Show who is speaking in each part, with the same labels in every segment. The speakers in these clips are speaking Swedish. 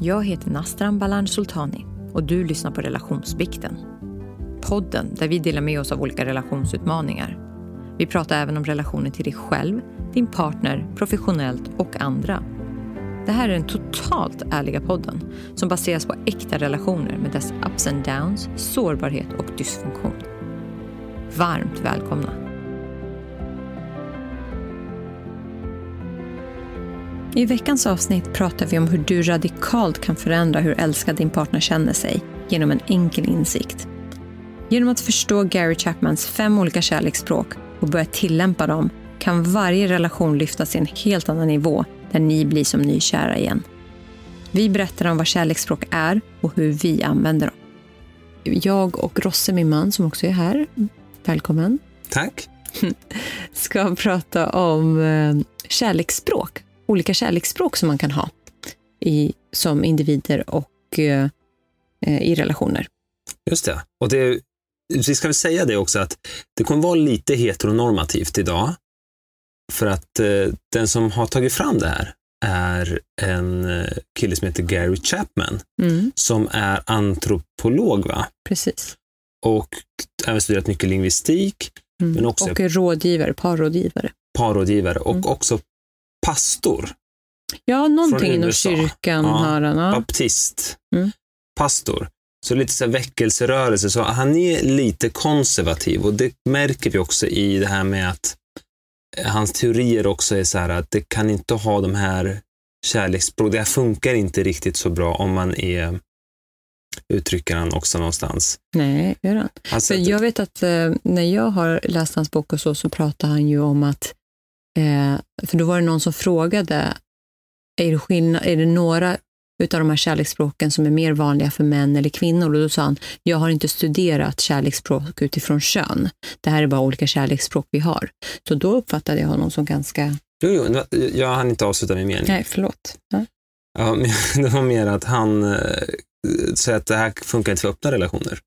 Speaker 1: Jag heter Nastran Balan Sultani och du lyssnar på Relationsbikten. Podden där vi delar med oss av olika relationsutmaningar. Vi pratar även om relationer till dig själv, din partner, professionellt och andra. Det här är den totalt ärliga podden som baseras på äkta relationer med dess ups and downs, sårbarhet och dysfunktion. Varmt välkomna! I veckans avsnitt pratar vi om hur du radikalt kan förändra hur älskad din partner känner sig genom en enkel insikt. Genom att förstå Gary Chapmans fem olika kärleksspråk och börja tillämpa dem kan varje relation lyftas till en helt annan nivå där ni blir som nykära igen. Vi berättar om vad kärleksspråk är och hur vi använder dem. Jag och Rosse, min man, som också är här, välkommen,
Speaker 2: Tack.
Speaker 1: ska prata om eh, kärleksspråk. Olika kärleksspråk som man kan ha i, som individer och eh, eh, i relationer.
Speaker 2: Just det. Och det, vi ska väl säga det också att det kommer vara lite heteronormativt idag. För att eh, den som har tagit fram det här är en eh, kille som heter Gary Chapman
Speaker 1: Mm,
Speaker 2: som är antropolog va?
Speaker 1: precis.
Speaker 2: och även studerat mycket lingvistik,
Speaker 1: Mm.
Speaker 2: Men också-
Speaker 1: Och rådgivare, parrådgivare.
Speaker 2: parrådgivare och
Speaker 1: Mm.
Speaker 2: också pastor,
Speaker 1: Ja, någonting inom kyrkan
Speaker 2: Ja,
Speaker 1: har han. Ja.
Speaker 2: baptist,
Speaker 1: Mm.
Speaker 2: pastor. Så lite så väckelserörelse. Så han är lite konservativ och det märker vi också i det här med att eh, hans teorier också är så här att det kan inte ha de här kärleksspråk. Det här funkar inte riktigt så bra om man är, uttrycker han också någonstans.
Speaker 1: Nej, gör han.
Speaker 2: Alltså,
Speaker 1: jag vet att eh, när jag har läst hans bok och så, så pratar han ju om att, eh, för då var det någon som frågade, är det, skillnad, är det några utav de här kärleksspråken som är mer vanliga för män eller kvinnor? Och då sa han, jag har inte studerat kärleksspråk utifrån kön. Det här är bara olika kärleksspråk vi har. Så då uppfattade jag honom som ganska,
Speaker 2: jo, jo, jag hann inte avsluta min mening.
Speaker 1: nej förlåt. Ja.
Speaker 2: Ja, det var mer att han eh, säger att det här funkar inte för öppna relationer.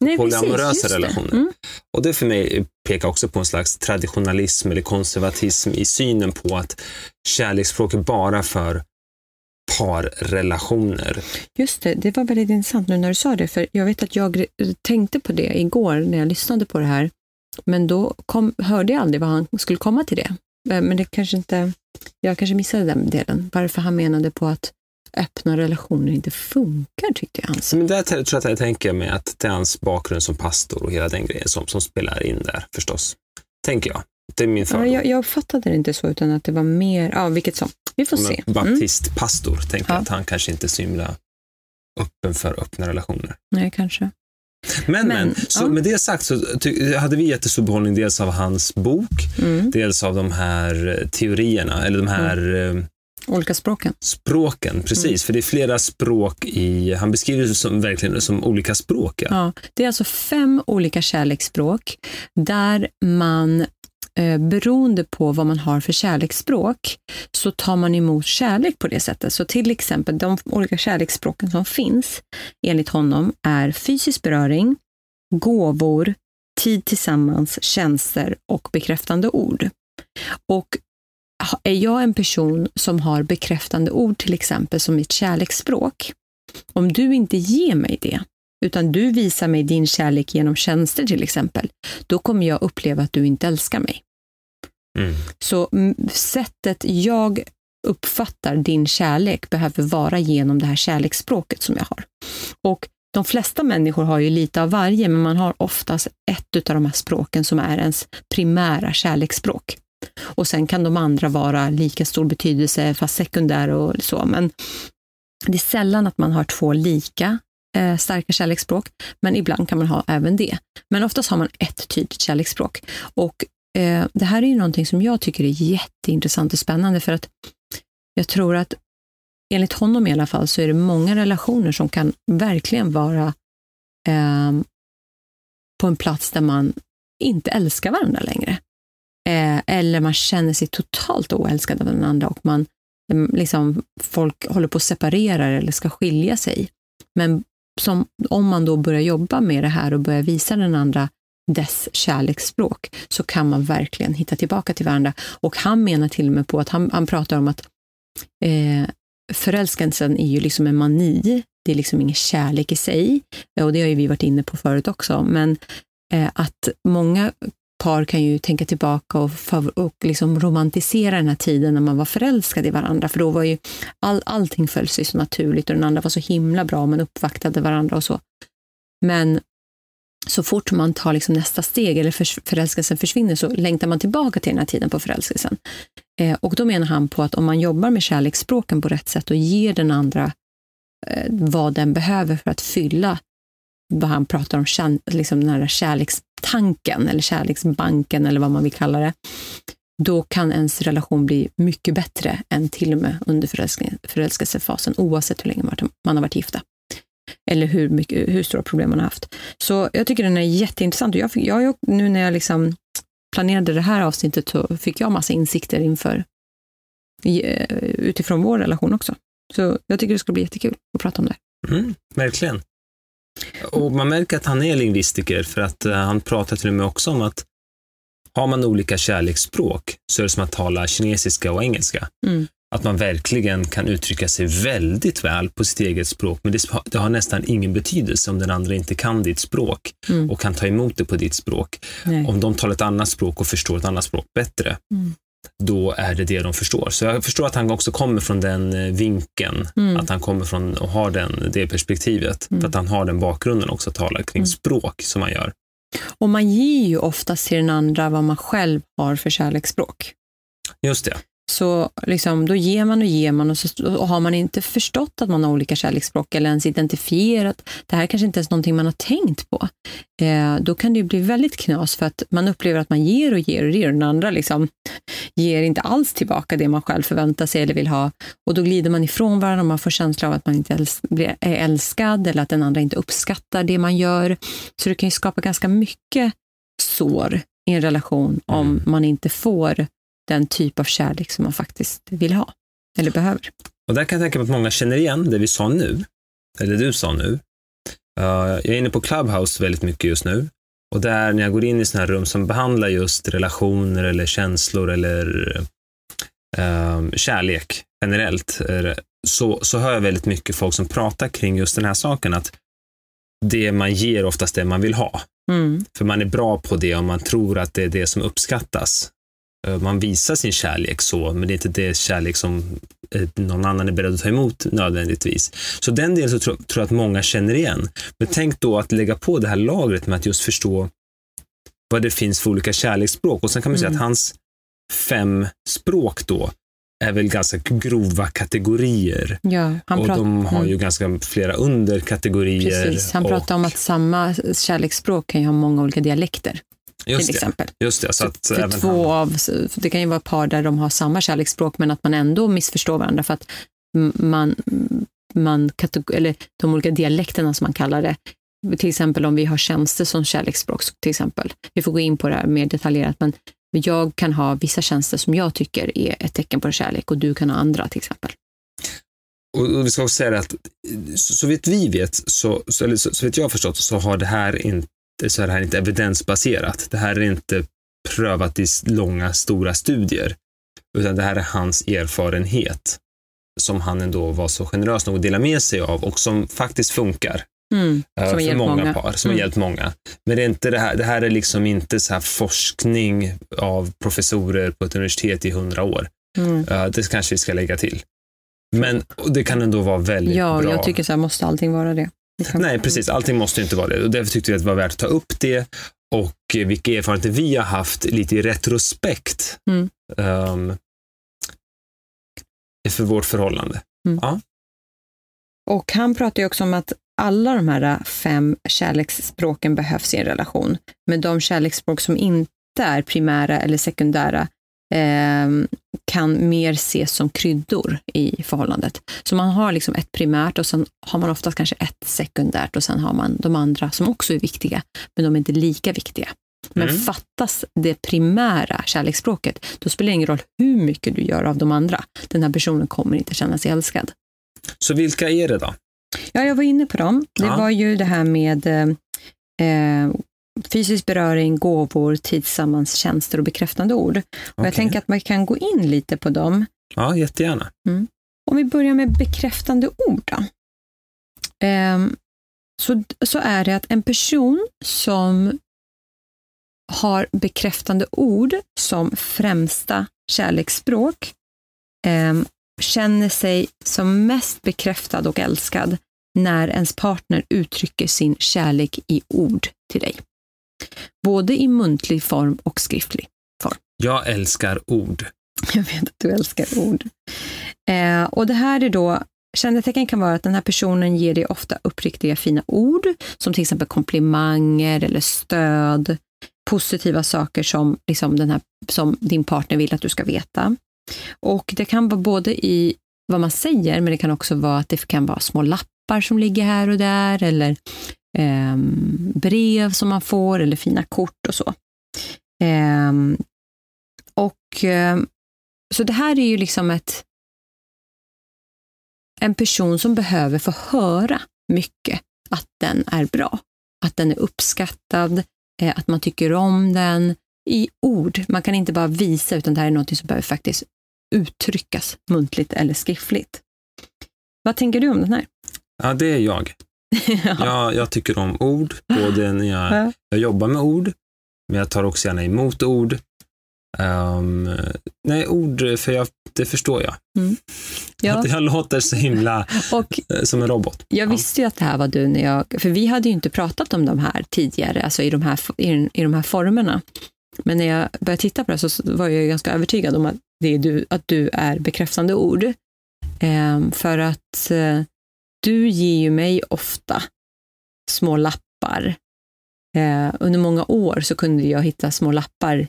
Speaker 1: Nej,
Speaker 2: Polyamorösa
Speaker 1: precis,
Speaker 2: relationer.
Speaker 1: Mm.
Speaker 2: Och det för mig pekar också på en slags traditionalism eller konservatism i synen på att kärleksspråk är bara för parrelationer.
Speaker 1: Just det, det var väldigt intressant nu när du sa det, för jag vet att jag tänkte på det igår när jag lyssnade på det här, men då kom, hörde jag aldrig vad han skulle komma till det. Eh, Men det kanske inte, jag kanske missade den delen, varför han menade på att öppna relationer inte funkar, tyckte jag sa.
Speaker 2: Men där tror jag att jag tänker mig att det är hans bakgrund som pastor och hela den grejen som, som spelar in där förstås. Tänker jag. Det är min
Speaker 1: Ja,
Speaker 2: fördom.
Speaker 1: jag, jag uppfattade det inte så, utan att det var mer, ja vilket som, vi får se.
Speaker 2: Men
Speaker 1: Mm.
Speaker 2: Baptistpastor, tänker
Speaker 1: Ja.
Speaker 2: jag att han kanske inte är så himla öppen för öppna relationer.
Speaker 1: Nej, kanske.
Speaker 2: Men, men,
Speaker 1: Men,
Speaker 2: så
Speaker 1: ja.
Speaker 2: med det sagt så hade vi jättestor behållning dels av hans bok,
Speaker 1: Mm.
Speaker 2: dels av de här teorierna, eller de här eh,
Speaker 1: Olika språken.
Speaker 2: språken. Precis,
Speaker 1: Mm.
Speaker 2: för det är flera språk i, han beskriver det som, verkligen som olika språk. Ja.
Speaker 1: Ja, det är alltså fem olika kärleksspråk där man eh, beroende på vad man har för kärleksspråk så tar man emot kärlek på det sättet. Så till exempel de olika kärleksspråken som finns enligt honom är fysisk beröring, gåvor, tid tillsammans, tjänster och bekräftande ord. Och är jag en person som har bekräftande ord till exempel som mitt kärleksspråk, om du inte ger mig det, utan du visar mig din kärlek genom tjänster till exempel, då kommer jag uppleva att du inte älskar mig.
Speaker 2: Mm.
Speaker 1: Så mm, sättet jag uppfattar din kärlek behöver vara genom det här kärleksspråket som jag har. Och de flesta människor har ju lite av varje, men man har oftast ett av de här språken som är ens primära kärleksspråk. Och sen kan de andra vara lika stor betydelse, fast sekundär och så. Men det är sällan att man har två lika eh, starka kärleksspråk, men ibland kan man ha även det. Men oftast har man ett tydligt kärleksspråk. Och eh, det här är ju någonting som jag tycker är jätteintressant och spännande, för att jag tror att enligt honom i alla fall så är det många relationer som kan verkligen vara eh, på en plats där man inte älskar varandra längre. Eh, eller man känner sig totalt oälskad av den andra och man mm, liksom, folk håller på att separera eller ska skilja sig. Men som, om man då börjar jobba med det här och börjar visa den andra dess kärleksspråk så kan man verkligen hitta tillbaka till varandra. Och han menar till och med på att han, han pratar om att eh, förälskelsen är ju liksom en mani. Det är liksom ingen kärlek i sig. Och det har ju vi varit inne på förut också. Men eh, att många par kan ju tänka tillbaka och, och liksom romantisera den här tiden när man var förälskad i varandra. För då var ju all, allting föll sig så naturligt och den andra var så himla bra. Man uppvaktade varandra och så. Men så fort man tar liksom nästa steg eller för, förälskelsen försvinner så längtar man tillbaka till den här tiden på förälskelsen. Eh, och då menar han på att om man jobbar med kärleksspråken på rätt sätt och ger den andra eh, vad den behöver för att fylla vad han pratar om, liksom den här kärlekstanken eller kärleksbanken eller vad man vill kalla det, då kan ens relation bli mycket bättre än till och med under förälskelsefasen, oavsett hur länge man har varit gifta eller hur, mycket, hur stora problem man har haft. Så jag tycker den är jätteintressant. Och jag, fick, jag, nu när jag liksom planerade det här avsnittet så fick jag massa insikter inför eh, utifrån vår relation också. Så jag tycker det ska bli jättekul att prata om det.
Speaker 2: Mm, verkligen. Och man märker att han är lingvistiker för att uh, han pratar till och med också om att har man olika kärleksspråk så är det som att tala kinesiska och engelska. Mm att man verkligen kan uttrycka sig väldigt väl på sitt eget språk, men det, det har nästan ingen betydelse om den andra inte kan ditt språk mm. och kan ta emot det på ditt språk. Nej. Om de talar ett annat språk och förstår ett annat språk bättre, mm. Då är det det de förstår. Så jag förstår att han också kommer från den eh, vinkeln, mm. att han kommer från och har den, det perspektivet, för mm. att han har den bakgrunden också, att tala kring mm. språk som man gör.
Speaker 1: Och man ger ju oftast till den andra vad man själv har för kärleksspråk.
Speaker 2: Just det
Speaker 1: så liksom, då ger man och ger man och, så, och har man inte förstått att man har olika kärleksspråk eller ens identifierat, det här är kanske inte ens någonting man har tänkt på, eh, då kan det bli väldigt knas för att man upplever att man ger och ger och ger och den andra liksom ger inte alls tillbaka det man själv förväntar sig eller vill ha. Och då glider man ifrån varandra och man får känsla av att man inte är älskad eller att den andra inte uppskattar det man gör. Så det kan ju skapa ganska mycket sår i en relation om mm. man inte får den typ av kärlek som man faktiskt vill ha eller behöver.
Speaker 2: Och där kan jag tänka mig att många känner igen det vi sa nu, eller du sa nu. Uh, jag är inne på Clubhouse väldigt mycket just nu. Och där när jag går in i sådana här rum som behandlar just relationer eller känslor eller uh, kärlek generellt, så, så hör jag väldigt mycket folk som pratar kring just den här saken, att det man ger oftast det man vill ha. Mm. För man är bra på det om man tror att det är det som uppskattas. Eh, man visar sin kärlek så, men det är inte det kärlek som eh, någon annan är beredd att ta emot nödvändigtvis. Så den delen så tror, tror jag att många känner igen. Men tänk då att lägga på det här lagret med att just förstå vad det finns för olika kärleksspråk. Och sen kan man mm. säga att mm. hans fem språk då är väl ganska grova kategorier.
Speaker 1: Ja,
Speaker 2: och de har ju mm. ganska flera underkategorier.
Speaker 1: Precis. Han pratar om att samma kärleksspråk kan ju ha många olika dialekter.
Speaker 2: Just
Speaker 1: till
Speaker 2: det.
Speaker 1: exempel.
Speaker 2: Just det, så att
Speaker 1: för, för två han... av, det kan ju vara par där de har samma kärleksspråk men att man ändå missförstår varandra för att man, man eller de olika dialekterna som man kallar det, till exempel om vi har tjänster som kärleksspråk, till exempel. Vi får gå in på det här mer detaljerat, men jag kan ha vissa tjänster som jag tycker är ett tecken på kärlek och du kan ha andra till exempel.
Speaker 2: Och, vi ska också säga att så, så vitt vi vet, så, så, eller så, så vet jag förstått, så har det här inte så är det här inte evidensbaserat. Det här är inte prövat i långa, stora studier, utan det här är hans erfarenhet som han ändå var så generös nog att dela med sig av och som faktiskt funkar. Mm, eh, för många, många, par, som mm. har hjälpt många. Men det, är inte det, här, det här är liksom inte så här forskning av professorer på ett universitet i hundra år. Mm. Uh, det kanske vi ska lägga till. Men det kan ändå vara väldigt
Speaker 1: ja,
Speaker 2: bra.
Speaker 1: Ja, jag tycker så här, måste allting vara det.
Speaker 2: Nej, precis. Allting måste inte vara det. Och därför tyckte vi att det var värt att ta upp det och vilka erfarenheter vi har haft lite i retrospekt mm. um, för vårt förhållande. Mm. Ja.
Speaker 1: Och han pratar ju också om att alla de här fem kärleksspråken behövs i en relation. Men de kärleksspråk som inte är primära eller sekundära eh, kan mer ses som kryddor i förhållandet. Så man har liksom ett primärt och sen har man oftast kanske ett sekundärt och sen har man de andra som också är viktiga, men de är inte lika viktiga. Men mm. fattas det primära kärleksspråket, då spelar det ingen roll hur mycket du gör av de andra. Den här personen kommer inte känna sig älskad.
Speaker 2: Så vilka är det då?
Speaker 1: Ja, jag var inne på dem. Det ja. var ju det här med eh, fysisk beröring, gåvor, tidsammans tjänster och bekräftande ord. Och Jag tänker att man kan gå in lite på dem.
Speaker 2: Ja, jättegärna. Mm.
Speaker 1: om vi börjar med bekräftande ord då. Ehm, så, så är det att en person som har bekräftande ord som främsta kärleksspråk ehm, känner sig som mest bekräftad och älskad när ens partner uttrycker sin kärlek i ord till dig. Både i muntlig form och skriftlig.
Speaker 2: Jag älskar ord.
Speaker 1: Jag vet att du älskar ord. Eh, och det här är då, kännetecken kan vara att den här personen ger dig ofta uppriktiga fina ord, som till exempel komplimanger eller stöd, positiva saker som, liksom den här, som din partner vill att du ska veta. Och det kan vara både i vad man säger, men det kan också vara att det kan vara små lappar som ligger här och där, eller eh, brev som man får, eller fina kort och så. Eh, och eh, Så det här är ju liksom ett en person som behöver få höra mycket att den är bra, att den är uppskattad, eh, att man tycker om den i ord. Man kan inte bara visa, utan det här är något som behöver faktiskt uttryckas muntligt eller skriftligt. Vad tänker du om den här?
Speaker 2: Ja, det är jag.
Speaker 1: ja.
Speaker 2: Jag, jag tycker om ord, både när jag,
Speaker 1: Ja.
Speaker 2: jag jobbar med ord, men jag tar också gärna emot ord. Ehm, nej, ord, för jag, det förstår jag.
Speaker 1: Ja.
Speaker 2: Att jag låter så himla
Speaker 1: Och
Speaker 2: eh, som en robot.
Speaker 1: jag visste ju att det här var du när jag, för vi hade ju inte pratat om de här tidigare, alltså i de här, i, i de här formerna. Men när jag började titta på det så var jag ganska övertygad om att, det är du, att du är bekräftande ord. Ehm, för att eh, du ger ju mig ofta små lappar. Eh, under många år så kunde jag hitta små lappar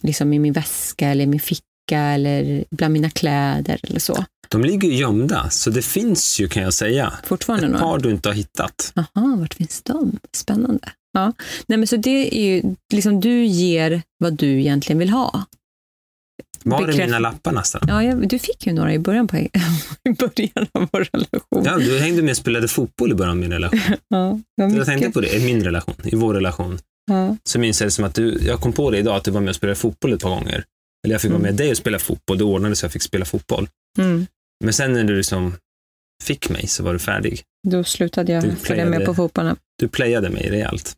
Speaker 1: liksom i min väska eller i min ficka eller bland mina kläder eller så.
Speaker 2: De ligger ju gömda, så det finns ju kan jag säga.
Speaker 1: Fortfarande
Speaker 2: Ett
Speaker 1: några.
Speaker 2: par du inte har hittat.
Speaker 1: Jaha, vart finns de? Spännande. Ja. Nej, men så det är ju, liksom, du ger vad du egentligen vill ha.
Speaker 2: Var är mina lappar nästan?
Speaker 1: Ja, jag, du fick ju några i början, på, i början av vår relation.
Speaker 2: Ja, du hängde med och spelade fotboll i början av min relation.
Speaker 1: Ja,
Speaker 2: Jag tänkte på det, i min relation, i vår relation.
Speaker 1: Ja.
Speaker 2: Så minns jag det som att du, jag kom på det idag, att du var med och spelade fotboll ett par gånger. Eller jag fick vara
Speaker 1: Mm.
Speaker 2: med dig och spela fotboll, det ordnade så jag fick spela fotboll.
Speaker 1: Mm.
Speaker 2: Men sen när du liksom fick mig så var du färdig.
Speaker 1: Då slutade
Speaker 2: Du
Speaker 1: jag följa med på fotbollen.
Speaker 2: Du playade mig rejält.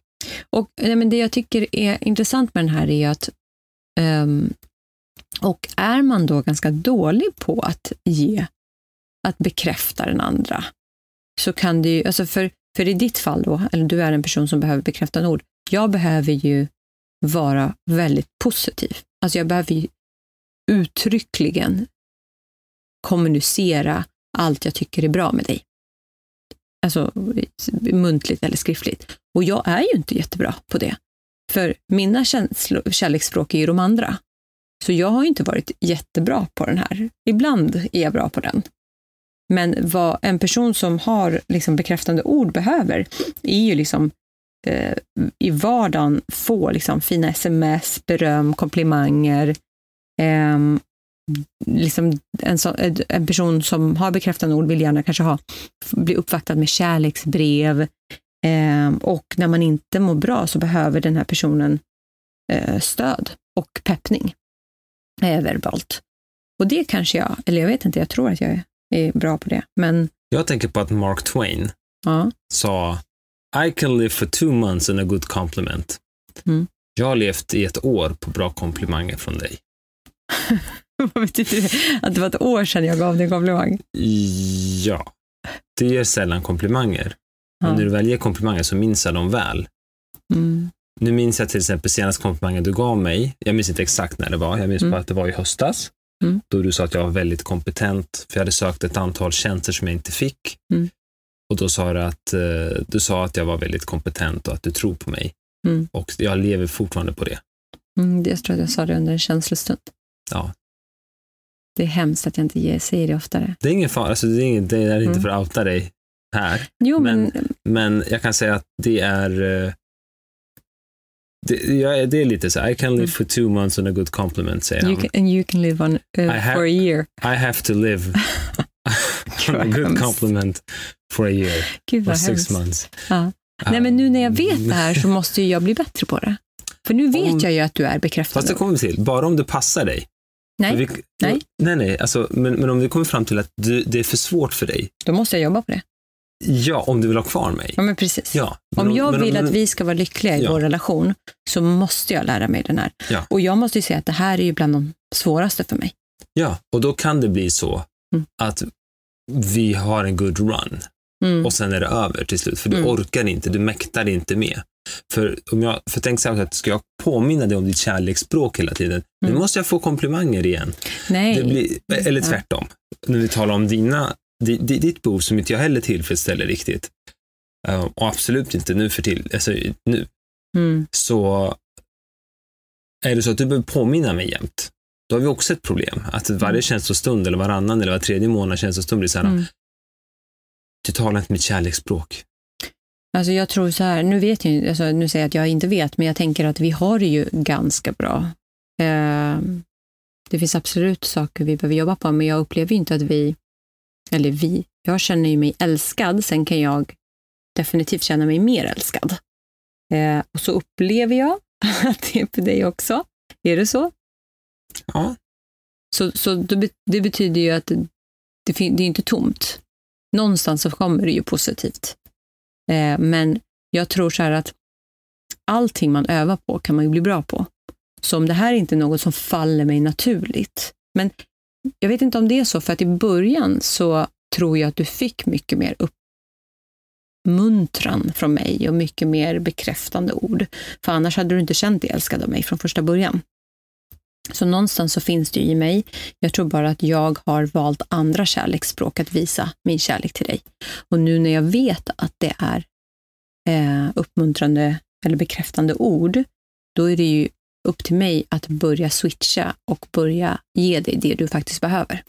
Speaker 1: Och, nej, men det jag tycker är intressant med den här är att ehm, och är man då ganska dålig på att ge, att bekräfta den andra, så kan det ju, alltså för, för i ditt fall då, eller du är en person som behöver bekräftande ord, jag behöver ju vara väldigt positiv. Alltså jag behöver ju uttryckligen kommunicera allt jag tycker är bra med dig. Alltså muntligt eller skriftligt. Och jag är ju inte jättebra på det. För mina känslor, kärleksspråk är ju de andra. Så jag har inte varit jättebra på den här. Ibland är jag bra på den. Men vad en person som har liksom bekräftande ord behöver är ju liksom eh, i vardagen få liksom fina sms, beröm, komplimanger. Eh, liksom en, så, en person som har bekräftande ord vill gärna kanske ha, bli uppvaktad med kärleksbrev. Eh, och när man inte mår bra så behöver den här personen eh, stöd och peppning eh, verbalt. Och det kanske jag, eller jag vet inte, jag tror att jag är, bra på det. Men
Speaker 2: Jag tänker på att Mark Twain
Speaker 1: ja,
Speaker 2: sa I can live for two months in a good compliment.
Speaker 1: Mm.
Speaker 2: Jag har levt i ett år på bra komplimanger från dig.
Speaker 1: vad betyder det? Att det var ett år sedan jag gav dig en komplimang?
Speaker 2: Ja, du ger sällan komplimanger. Men
Speaker 1: Ja.
Speaker 2: när du väl ger komplimanger så minns jag dem väl.
Speaker 1: Mm.
Speaker 2: Nu minns jag till exempel senaste komplimangen du gav mig. Jag minns inte exakt när det var. Jag minns
Speaker 1: Mm.
Speaker 2: bara att det var i höstas.
Speaker 1: Mm.
Speaker 2: Då du sa att jag var väldigt kompetent, för jag hade sökt ett antal tjänster som jag inte fick.
Speaker 1: Mm.
Speaker 2: Och då sa du att, eh, du sa att jag var väldigt kompetent och att du tror på mig.
Speaker 1: Mm.
Speaker 2: Och jag lever fortfarande på det.
Speaker 1: Mm, jag tror att jag sa det under en känslostund.
Speaker 2: Ja.
Speaker 1: Det är hemskt att jag inte ger, säger det oftare.
Speaker 2: Det är ingen fara, alltså det är, ingen, det är inte
Speaker 1: Mm.
Speaker 2: för att outa dig här.
Speaker 1: Jo, men,
Speaker 2: Men- Men jag kan säga att det är eh, det, är- det är lite så I can live
Speaker 1: Mm.
Speaker 2: for two months on a good compliment, säger
Speaker 1: you can, and you can live on uh, for a year.
Speaker 2: I have to live on a good compliment for a year
Speaker 1: Gud
Speaker 2: or
Speaker 1: vad
Speaker 2: six
Speaker 1: hemskt.
Speaker 2: months.
Speaker 1: Ja. Nej, men nu när jag vet det här så måste jag bli bättre på det. För nu vet
Speaker 2: Om-
Speaker 1: jag ju att du är
Speaker 2: Fast
Speaker 1: bekräftande.
Speaker 2: det kommer vi till, bara om det passar dig.
Speaker 1: Nej,
Speaker 2: Vi,
Speaker 1: nej.
Speaker 2: nej, nej. Alltså, men, men om vi kommer fram till att du, det är för svårt för dig.
Speaker 1: då måste jag jobba på det.
Speaker 2: Ja, om du vill ha kvar mig.
Speaker 1: Ja, men precis.
Speaker 2: Ja. men
Speaker 1: Om jag
Speaker 2: men
Speaker 1: vill
Speaker 2: men-
Speaker 1: att vi ska vara lyckliga i
Speaker 2: Ja.
Speaker 1: vår relation så måste jag lära mig den här.
Speaker 2: Ja.
Speaker 1: Och jag måste ju säga att det här är ju bland de svåraste för mig.
Speaker 2: Ja, och då kan det bli så
Speaker 1: Mm.
Speaker 2: att vi har en good run
Speaker 1: Mm.
Speaker 2: och sen är det över till slut. För du
Speaker 1: Mm.
Speaker 2: orkar inte, du mäktar inte med. För om jag för tänk så här att ska jag påminna dig om ditt kärleksspråk hela tiden, nu
Speaker 1: Mm.
Speaker 2: måste jag få komplimanger igen.
Speaker 1: Nej.
Speaker 2: Blir, eller tvärtom. När vi talar om dina, di, di, ditt behov som inte jag heller tillfredsställer riktigt. Eh, och absolut inte nu för till, alltså, nu.
Speaker 1: Mm.
Speaker 2: Så är det så att du behöver påminna mig jämt, då har vi också ett problem. Att varje känslostund eller varannan eller var tredje månad känslostund blir så här,
Speaker 1: Mm.
Speaker 2: du talar inte mitt kärleksspråk.
Speaker 1: Alltså jag tror så här, nu vet jag alltså nu säger jag att jag inte vet, men jag tänker att vi har det ju ganska bra. Eh, det finns absolut saker vi behöver jobba på, men jag upplever inte att vi, eller vi, jag känner ju mig älskad, sen kan jag definitivt känna mig mer älskad. Eh, och så upplever jag att det är för dig också. Är det så?
Speaker 2: Ja,
Speaker 1: Så, så det, be- det betyder ju att det, det är inte tomt. Någonstans så kommer det ju positivt. Eh, men jag tror så här att allting man övar på kan man ju bli bra på. Så om det här är inte något som faller mig naturligt. Men jag vet inte om det är så, för att i början så tror jag att du fick mycket mer uppmuntran från mig och mycket mer bekräftande ord. För annars hade du inte känt dig älskad av mig från första början. Så någonstans så finns det ju i mig. Jag tror bara att jag har valt andra kärleksspråk att visa min kärlek till dig. Och nu när jag vet att det är eh, uppmuntrande eller bekräftande ord, då är det ju upp till mig att börja switcha och börja ge dig det du faktiskt behöver.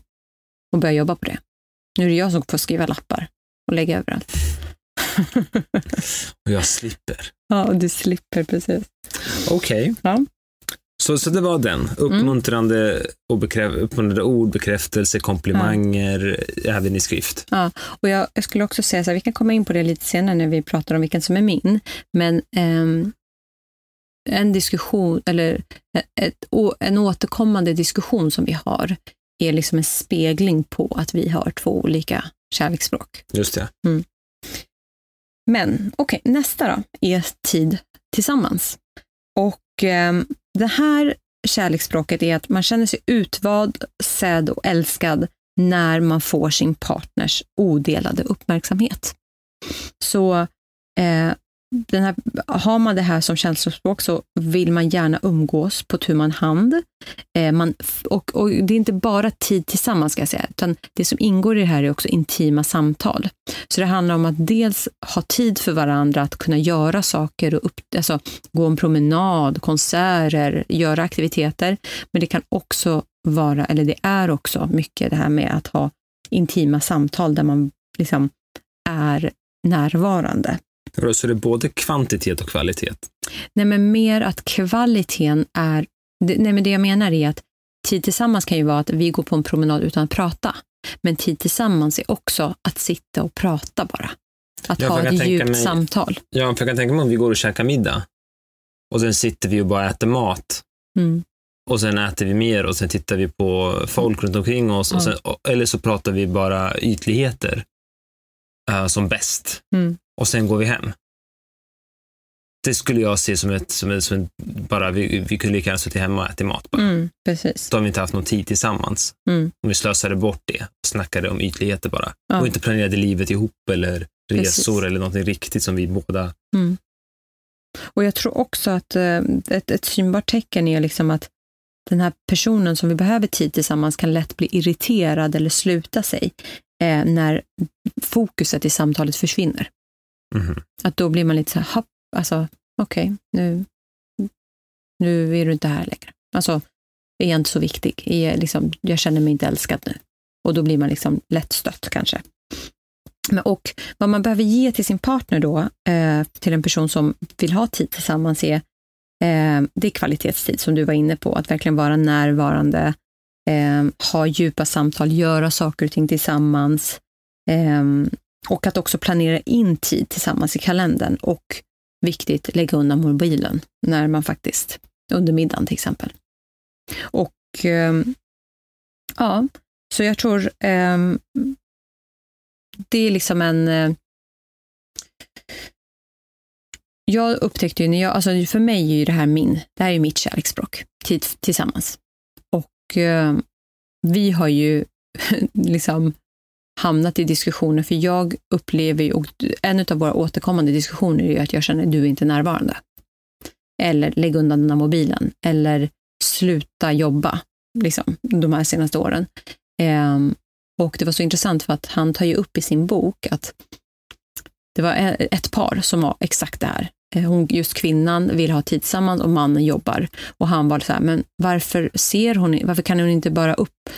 Speaker 1: Och börja jobba på det. Nu är det jag som får skriva lappar och lägga överallt.
Speaker 2: och jag slipper.
Speaker 1: ja, och du slipper precis.
Speaker 2: Okej.
Speaker 1: Ja.
Speaker 2: Så, så det var den. Uppmuntrande, och bekräf- uppmuntrande ord, bekräftelse, komplimanger, även i skrift.
Speaker 1: Och jag, jag skulle också säga så här, vi kan komma in på det lite senare när vi pratar om vilken som är min, men ehm, en diskussion, eller ett, en återkommande diskussion som vi har, är liksom en spegling på att vi har två olika kärleksspråk.
Speaker 2: Just det.
Speaker 1: Men okej, nästa då är tid tillsammans. Och ehm, det här kärleksspråket är att man känner sig utvald, sedd och älskad när man får sin partners odelade uppmärksamhet. Så eh, den här, har man det här som känslospråk så vill man gärna umgås på tu man hand. Eh, man, och, och det är inte bara tid tillsammans ska jag säga, utan det som ingår i det här är också intima samtal. Så det handlar om att dels ha tid för varandra, att kunna göra saker, och upp, alltså, gå en promenad, konserter, göra aktiviteter. Men det kan också vara, eller det är också mycket det här med att ha intima samtal där man liksom är närvarande.
Speaker 2: Så det är både kvantitet och kvalitet.
Speaker 1: Nej, men mer att kvaliteten är... Nej, men det jag menar är att tid tillsammans kan ju vara att vi går på en promenad utan att prata. Men tid tillsammans är också att sitta och prata bara. Att
Speaker 2: Ja,
Speaker 1: ha ett djupt
Speaker 2: mig-
Speaker 1: samtal.
Speaker 2: Ja, för jag kan tänka mig om vi går och käkar middag och sen sitter vi och bara äter mat
Speaker 1: Mm.
Speaker 2: och sen äter vi mer och sen tittar vi på folk runt omkring oss. Och sen, eller så pratar vi bara ytligheter eh, som bäst
Speaker 1: Mm.
Speaker 2: Och sen går vi hem. Det skulle jag se som ett, som ett, som ett bara vi, vi kunde lika gärna suttit hemma och ätit mat bara.
Speaker 1: Mm, precis.
Speaker 2: Då har vi inte haft någon tid tillsammans.
Speaker 1: Mm.
Speaker 2: Om vi slösade bort det och snackade om ytligheter bara.
Speaker 1: Ja.
Speaker 2: Och inte planerade livet ihop eller
Speaker 1: Precis.
Speaker 2: resor eller någonting riktigt som vi båda...
Speaker 1: Och jag tror också att eh, ett, ett synbart tecken är liksom att den här personen som vi behöver tid tillsammans kan lätt bli irriterad eller sluta sig eh, när fokuset i samtalet försvinner.
Speaker 2: Mm.
Speaker 1: Att då blir man lite så här, hopp, alltså okej, nu, nu är du inte här längre. Alltså, är jag inte så viktig? Är jag, liksom, jag känner mig inte älskad nu. Och då blir man liksom lätt stött kanske. Men, och vad man behöver ge till sin partner då, eh, till en person som vill ha tid tillsammans, är, eh, det är kvalitetstid som du var inne på. Att verkligen vara närvarande, eh, ha djupa samtal, göra saker och ting tillsammans. Eh, och att också planera in tid tillsammans i kalendern. Och viktigt, lägga undan mobilen när man faktiskt, under middagen till exempel. Och eh, Ja, så jag tror eh, det är liksom en... Eh, jag upptäckte ju när jag, alltså för mig är ju det här min, det här är mitt kärleksspråk, tid tillsammans. Och eh, vi har ju liksom hamnat i diskussioner, för jag upplever ju, och en av våra återkommande diskussioner är ju att jag känner att du är inte närvarande. Eller lägg undan den här mobilen, eller sluta jobba, liksom, de här senaste åren. Um, och det var så intressant för att han tar ju upp i sin bok att det var e-, ett par som var exakt det här. Eh, hon, just kvinnan vill ha tid tillsammans och mannen jobbar. Och han var så här, men varför ser hon, varför kan hon inte bara upp,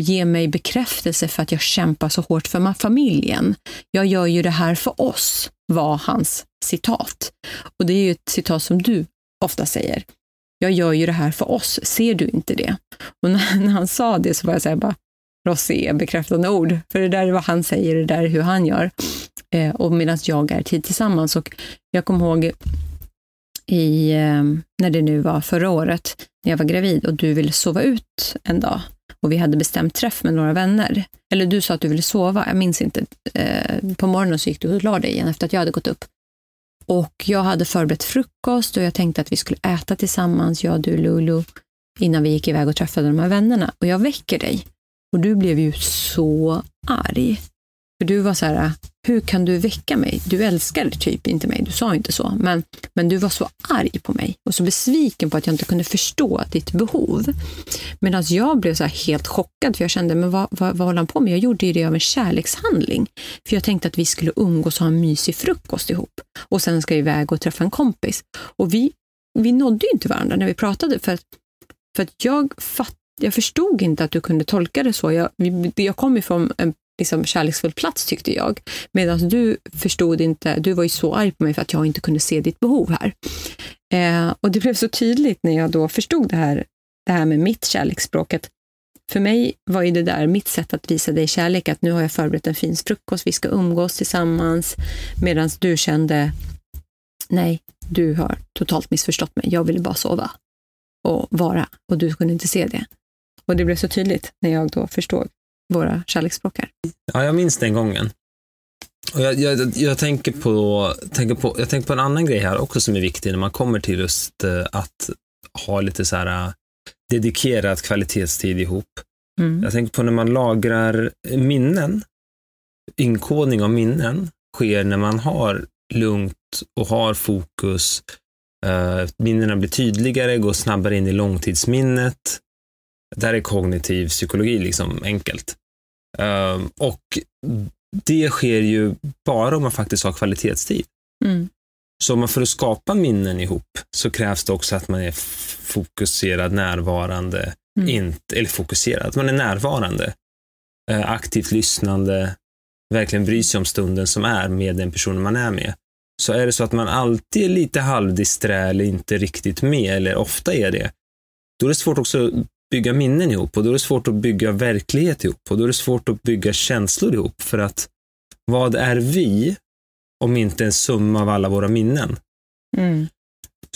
Speaker 1: ge mig bekräftelse för att jag kämpar så hårt för familjen? Jag gör ju det här för oss, var hans citat. Och det är ju ett citat som du ofta säger. Jag gör ju det här för oss, ser du inte det? Och när, när han sa det så var jag så här, bara, rosé, bekräftande ord. För det där är vad han säger, det där är hur han gör. Eh, och medan jag är tid tillsammans. Och jag kommer ihåg i, eh, när det nu var förra året, när jag var gravid och du ville sova ut en dag och vi hade bestämt träff med några vänner. Eller du sa att du ville sova, jag minns inte. Eh, på morgonen så gick du och la dig igen efter att jag hade gått upp. Och jag hade förberett frukost och jag tänkte att vi skulle äta tillsammans, jag, du, Lulu, innan vi gick iväg och träffade de här vännerna. Och jag väcker dig. Och du blev ju så arg. För du var så här, hur kan du väcka mig? Du älskar typ inte mig, du sa inte så, men, men du var så arg på mig och så besviken på att jag inte kunde förstå ditt behov. Medan jag blev så helt chockad, för jag kände, men vad, vad, vad håller han på med? Jag gjorde ju det av en kärlekshandling. För jag tänkte att vi skulle umgås och ha en mysig frukost ihop. Och sen ska jag iväg och träffa en kompis. Och vi, vi nådde ju inte varandra när vi pratade, för att, för att jag fattade jag förstod inte att du kunde tolka det så. Jag, jag kom ifrån en liksom, kärleksfull plats tyckte jag. Medan du förstod inte, du var ju så arg på mig för att jag inte kunde se ditt behov här. Eh, och det blev så tydligt när jag då förstod det här, det här med mitt kärleksspråk. Att för mig var ju det där mitt sätt att visa dig kärlek, att nu har jag förberett en fin frukost, vi ska umgås tillsammans. Medan du kände, nej, du har totalt missförstått mig, jag ville bara sova och vara och du kunde inte se det. Och det blev så tydligt när jag då förstod våra kärleksspråk här.
Speaker 2: Ja, jag minns den gången. Och jag, jag, jag, tänker på, tänker på, jag tänker på en annan grej här också som är viktig när man kommer till just uh, att ha lite så här uh, dedikerad kvalitetstid ihop. Mm. Jag tänker på när man lagrar minnen. Inkodning av minnen sker när man har lugnt och har fokus. Uh, minnena blir tydligare, går snabbare in i långtidsminnet. Det här är kognitiv psykologi, liksom enkelt. Um, och det sker ju bara om man faktiskt har kvalitetstid. Mm. Så om man för att skapa minnen ihop så krävs det också att man är fokuserad, närvarande, mm. inte, eller fokuserad, att man är närvarande, uh, aktivt lyssnande, verkligen bryr sig om stunden som är med den personen man är med. Så är det så att man alltid är lite halvdisträ eller inte riktigt med, eller ofta är det, då är det svårt också bygga minnen ihop och då är det svårt att bygga verklighet ihop och då är det svårt att bygga känslor ihop för att vad är vi om inte en summa av alla våra minnen? Mm.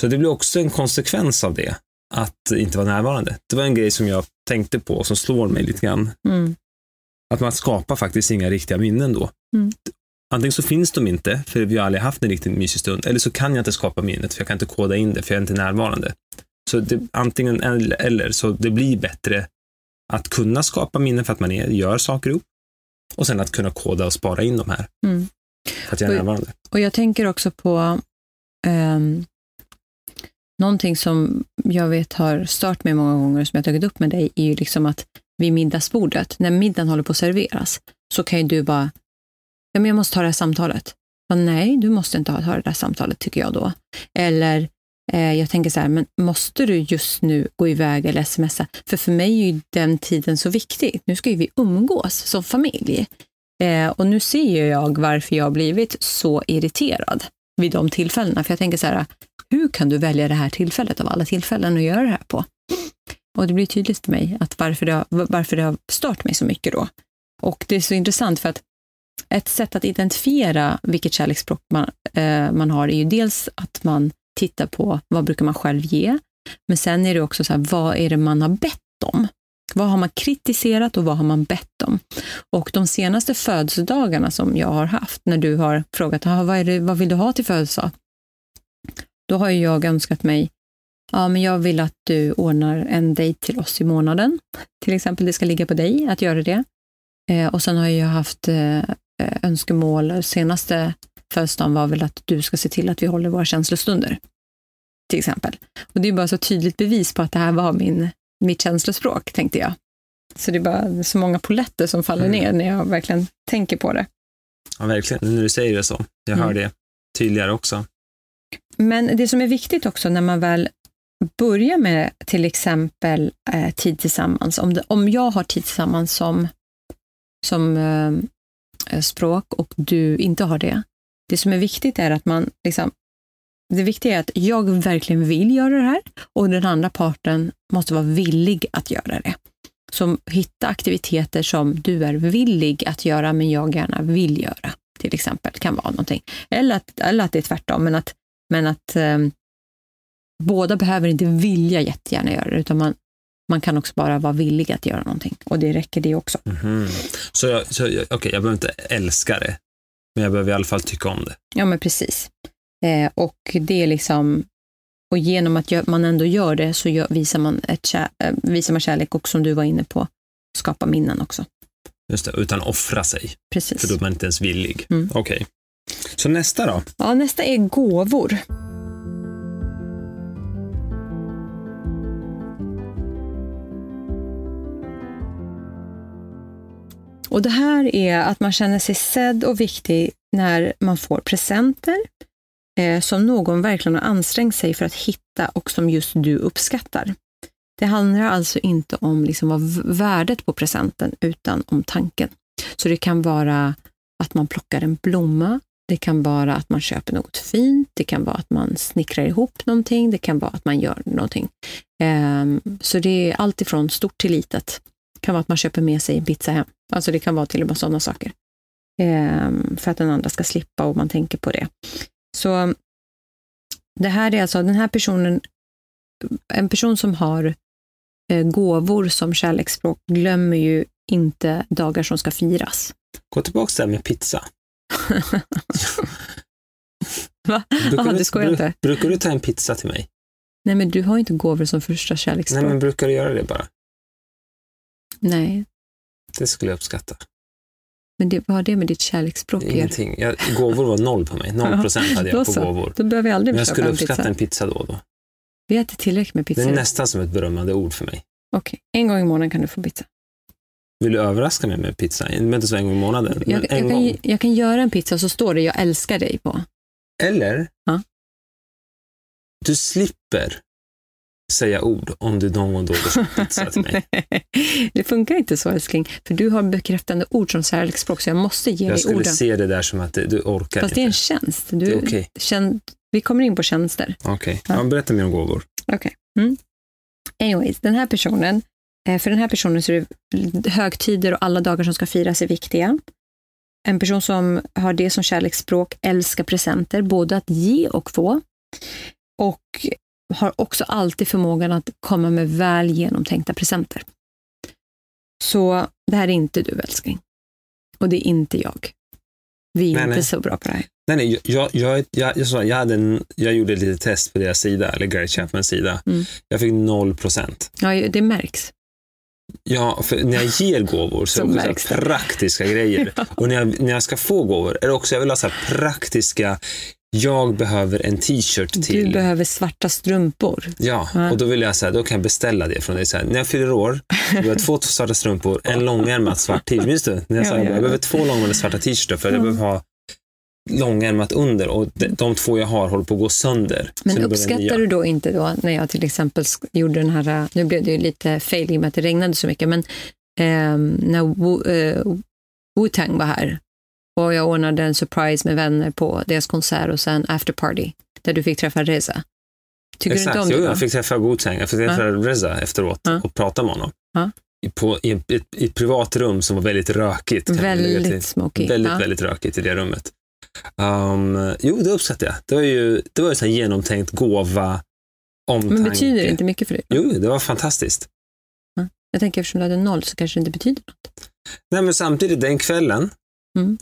Speaker 2: Så det blir också en konsekvens av det, att inte vara närvarande. Det var en grej som jag tänkte på och som slår mig lite grann. Mm. Att man skapar faktiskt inga riktiga minnen då. Mm. Antingen så finns de inte, för vi har aldrig haft en riktigt mysig stund, eller så kan jag inte skapa minnet, för jag kan inte koda in det, för jag är inte närvarande. Så det, antingen eller, eller, så det blir bättre att kunna skapa minnen för att man är, gör saker ihop och sen att kunna koda och spara in de här. Mm. För att jag är närvarande.
Speaker 1: Och jag tänker också på um, någonting som jag vet har stört mig många gånger som jag tagit upp med dig är ju liksom att vid middagsbordet, när middagen håller på att serveras, så kan ju du bara, ja men jag måste ta det här samtalet. Och nej, du måste inte ha det här samtalet tycker jag då. Eller Eh, jag tänker så här, men måste du just nu gå iväg eller smsa? För för mig är ju den tiden så viktig. Nu ska ju vi umgås som familj. Eh, och nu ser jag varför jag har blivit så irriterad vid de tillfällena. För jag tänker så här, hur kan du välja det här tillfället av alla tillfällen att göra det här på? Och det blir tydligt för mig att varför det, har, varför det har stört mig så mycket då. Och det är så intressant för att ett sätt att identifiera vilket kärleksspråk man, eh, man har är ju dels att man titta på vad brukar man själv ge. Men sen är det också så här, vad är det man har bett om? Vad har man kritiserat och vad har man bett om? Och de senaste födelsedagarna som jag har haft, när du har frågat "Ah, vad, är det, vad vill du ha till födelsedag? Då har jag önskat mig, ja men jag vill att du ordnar en dejt till oss i månaden. Till exempel, det ska ligga på dig att göra det. Eh, och sen har jag haft eh, eh önskemål, senaste födelsedagen var väl att du ska se till att vi håller våra känslostunder. Till exempel. Och det är bara så tydligt bevis på att det här var min, mitt känslospråk, tänkte jag. Så det är bara så många poletter som faller
Speaker 2: Mm.
Speaker 1: ner när jag verkligen tänker på det.
Speaker 2: Ja, verkligen. När du säger det så. Jag hör
Speaker 1: Mm.
Speaker 2: det tydligare också.
Speaker 1: Men det som är viktigt också när man väl börjar med till exempel eh, tid tillsammans, om, det, om jag har tid tillsammans som, som eh, språk och du inte har det, det som är viktigt är att man liksom, det viktiga är att jag verkligen vill göra det här och den andra parten måste vara villig att göra det. Så hitta aktiviteter som du är villig att göra men jag gärna vill göra, till exempel, kan vara någonting. Eller att, eller att det är tvärtom, men att men att eh, båda behöver inte vilja jättegärna göra det, utan man, man kan också bara vara villig att göra någonting. Och det räcker det också.
Speaker 2: Mhm. Så, jag, så jag, okay, jag behöver inte älska det, men jag behöver i alla fall tycka om det.
Speaker 1: Ja, men precis. Eh, och det är liksom, och genom att man ändå gör det så gör, visar, man ett eh, visar man kärlek och som du var inne på, skapa minnen också.
Speaker 2: Just det, utan offra sig,
Speaker 1: Precis.
Speaker 2: för då är man inte ens villig.
Speaker 1: Mm.
Speaker 2: Okej. Så nästa då?
Speaker 1: Ja, nästa är gåvor. Och det här är att man känner sig sedd och viktig när man får presenter eh, som någon verkligen har ansträngt sig för att hitta och som just du uppskattar. Det handlar alltså inte om liksom vad värdet på presenten utan om tanken. Så det kan vara att man plockar en blomma det kan vara att man köper något fint, det kan vara att man snickrar ihop någonting, det kan vara att man gör någonting. Ehm, så det är allt ifrån stort till litet. Kan vara att man köper med sig en pizza hem. Alltså det kan vara till och med sådana saker. Ehm, för att den andra ska slippa och man tänker på det. Så det här är alltså den här personen, en person som har eh, gåvor som kärleksspråk glömmer ju inte dagar som ska firas.
Speaker 2: Gå tillbaka här med pizza.
Speaker 1: Va?
Speaker 2: Brukar,
Speaker 1: Jaha,
Speaker 2: du,
Speaker 1: skojar
Speaker 2: bru-
Speaker 1: inte?
Speaker 2: brukar du ta en pizza till mig?
Speaker 1: Nej, men du har inte gåvor som första kärleksspråk.
Speaker 2: Nej, men brukar du göra det bara?
Speaker 1: Nej,
Speaker 2: Det skulle jag uppskatta.
Speaker 1: men det, vad har det med ditt kärleksspråk att?
Speaker 2: Ingenting. Jag, gåvor var noll på mig. Noll procent hade
Speaker 1: Då
Speaker 2: jag på
Speaker 1: så.
Speaker 2: gåvor.
Speaker 1: Då behöver jag aldrig
Speaker 2: Men jag skulle
Speaker 1: en
Speaker 2: uppskatta
Speaker 1: pizza.
Speaker 2: en pizza då och då.
Speaker 1: Vi äter tillräckligt med
Speaker 2: Det
Speaker 1: pizza.
Speaker 2: är nästan som ett berömmande ord för mig.
Speaker 1: Okej, en gång i månaden kan du få pizza.
Speaker 2: Vill du överraska mig med pizza? Men inte så en gång i månaden.
Speaker 1: Jag, jag,
Speaker 2: en
Speaker 1: kan,
Speaker 2: gång.
Speaker 1: ge- jag kan göra en pizza och så står det jag älskar dig på.
Speaker 2: Eller,
Speaker 1: Ja.
Speaker 2: du slipper säga ord om du någon gång då pizza till mig.
Speaker 1: det funkar inte så älskling, för du har bekräftande ord som kärleksspråk så jag måste ge
Speaker 2: Jag
Speaker 1: dig
Speaker 2: skulle
Speaker 1: orden.
Speaker 2: se det där som att du orkar
Speaker 1: Fast det är en
Speaker 2: inte.
Speaker 1: tjänst. Du,
Speaker 2: Det är okej.
Speaker 1: känn, vi kommer in på tjänster.
Speaker 2: Okej,
Speaker 1: Ja.
Speaker 2: ja. berätta mer om gåvor.
Speaker 1: Okej. Mm. Anyways, den här personen, eh, för den här personen så är det högtider och alla dagar som ska firas är viktiga. En person som har det som kärleksspråk älskar presenter, både att ge och få. Och har också alltid förmågan att komma med väl genomtänkta presenter. Så det här är inte du älskling. Och det är inte jag. Vi är
Speaker 2: Nej,
Speaker 1: inte
Speaker 2: nej.
Speaker 1: så bra på det här.
Speaker 2: Nej, nej, jag, jag, jag, jag, jag, hade en, jag gjorde ett litet test på deras sida, eller Gary Chapmans sida.
Speaker 1: Mm.
Speaker 2: Jag fick noll procent.
Speaker 1: Ja, det märks.
Speaker 2: Ja, för när jag ger gåvor så,
Speaker 1: Så
Speaker 2: är det också praktiska grejer. Och när jag, när jag ska få gåvor är det också, jag vill ha så praktiska, jag behöver en t-shirt
Speaker 1: Du
Speaker 2: till.
Speaker 1: behöver svarta strumpor.
Speaker 2: Ja,
Speaker 1: Ja.
Speaker 2: och då vill jag säga, då kan jag beställa det från dig. Så här, när jag fyller år, jag behöver två svarta strumpor, en långärmad svart t-shirt. Minns du? När jag sa
Speaker 1: Ja, ja,
Speaker 2: jag
Speaker 1: ja.
Speaker 2: behöver två långärmade svarta t-shirtar för jag
Speaker 1: Ja.
Speaker 2: behöver ha långärmat under och de, de två jag har håller på att gå sönder.
Speaker 1: Men uppskattar du då inte då när jag till exempel gjorde den här, nu blev det ju lite fail i och med att det regnade så mycket, men ehm, när Wu- eh, Wu-Tang var här och jag ordnade en surprise med vänner på deras konsert och sen after party där du fick träffa Reza. Tycker
Speaker 2: Exakt,
Speaker 1: du inte om
Speaker 2: jo,
Speaker 1: det?
Speaker 2: jag
Speaker 1: då?
Speaker 2: fick träffa Wu-Tang, jag fick träffa Reza efteråt
Speaker 1: Ja.
Speaker 2: och prata med honom.
Speaker 1: Ja.
Speaker 2: I, på, i, ett, i ett privat rum som var väldigt rökigt. jag.
Speaker 1: Väldigt smoky.
Speaker 2: Väldigt,
Speaker 1: ja.
Speaker 2: väldigt rökigt i det rummet. Um, jo, det uppskattar jag. Det var ju det var ju så här genomtänkt gåva, omtanke.
Speaker 1: Men betyder det inte mycket för dig?
Speaker 2: Jo, det var fantastiskt.
Speaker 1: Ja. Jag tänker eftersom du hade noll så kanske det inte betyder något.
Speaker 2: Nej, men samtidigt, den kvällen,
Speaker 1: Mm.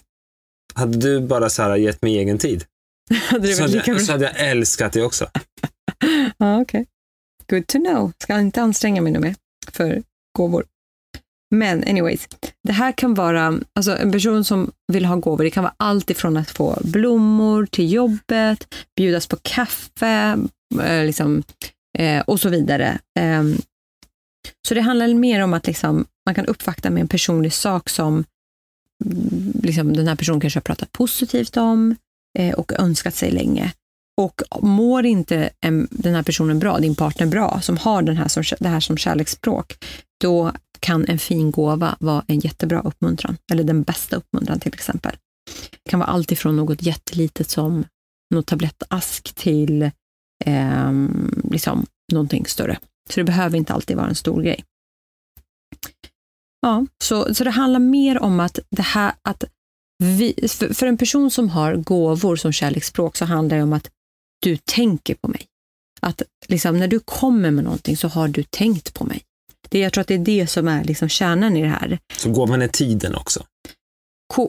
Speaker 2: Hade du bara så här gett mig egen tid,
Speaker 1: Hade
Speaker 2: så hade, jag, så hade jag älskat det också.
Speaker 1: Ja, okej. Good to know. Ska inte anstränga mig nu mer för gåvor. Men anyways, det här kan vara, alltså en person som vill ha gåvor, det kan vara allt ifrån att få blommor till jobbet, bjudas på kaffe, eh, liksom, eh, och så vidare. Ehm, så det handlar mer om att liksom, man kan uppvakta med en personlig sak som liksom, den här personen kanske har pratat positivt om eh, och önskat sig länge. Och mår inte en, den här personen bra, din partner bra, som har den här som, det här som kärleksspråk, då kan en fin gåva vara en jättebra uppmuntran, eller den bästa uppmuntran till exempel. Det kan vara allt ifrån något jättelitet som något tablettask till eh, liksom, någonting större. Så det behöver inte alltid vara en stor grej. Ja, så, så det handlar mer om att det här, att vi, för, för en person som har gåvor som kärleksspråk så handlar det om att du tänker på mig. Att liksom, när du kommer med någonting så har du tänkt på mig. Det, jag tror att det är det som är liksom kärnan i det här.
Speaker 2: Så gåvan är tiden också.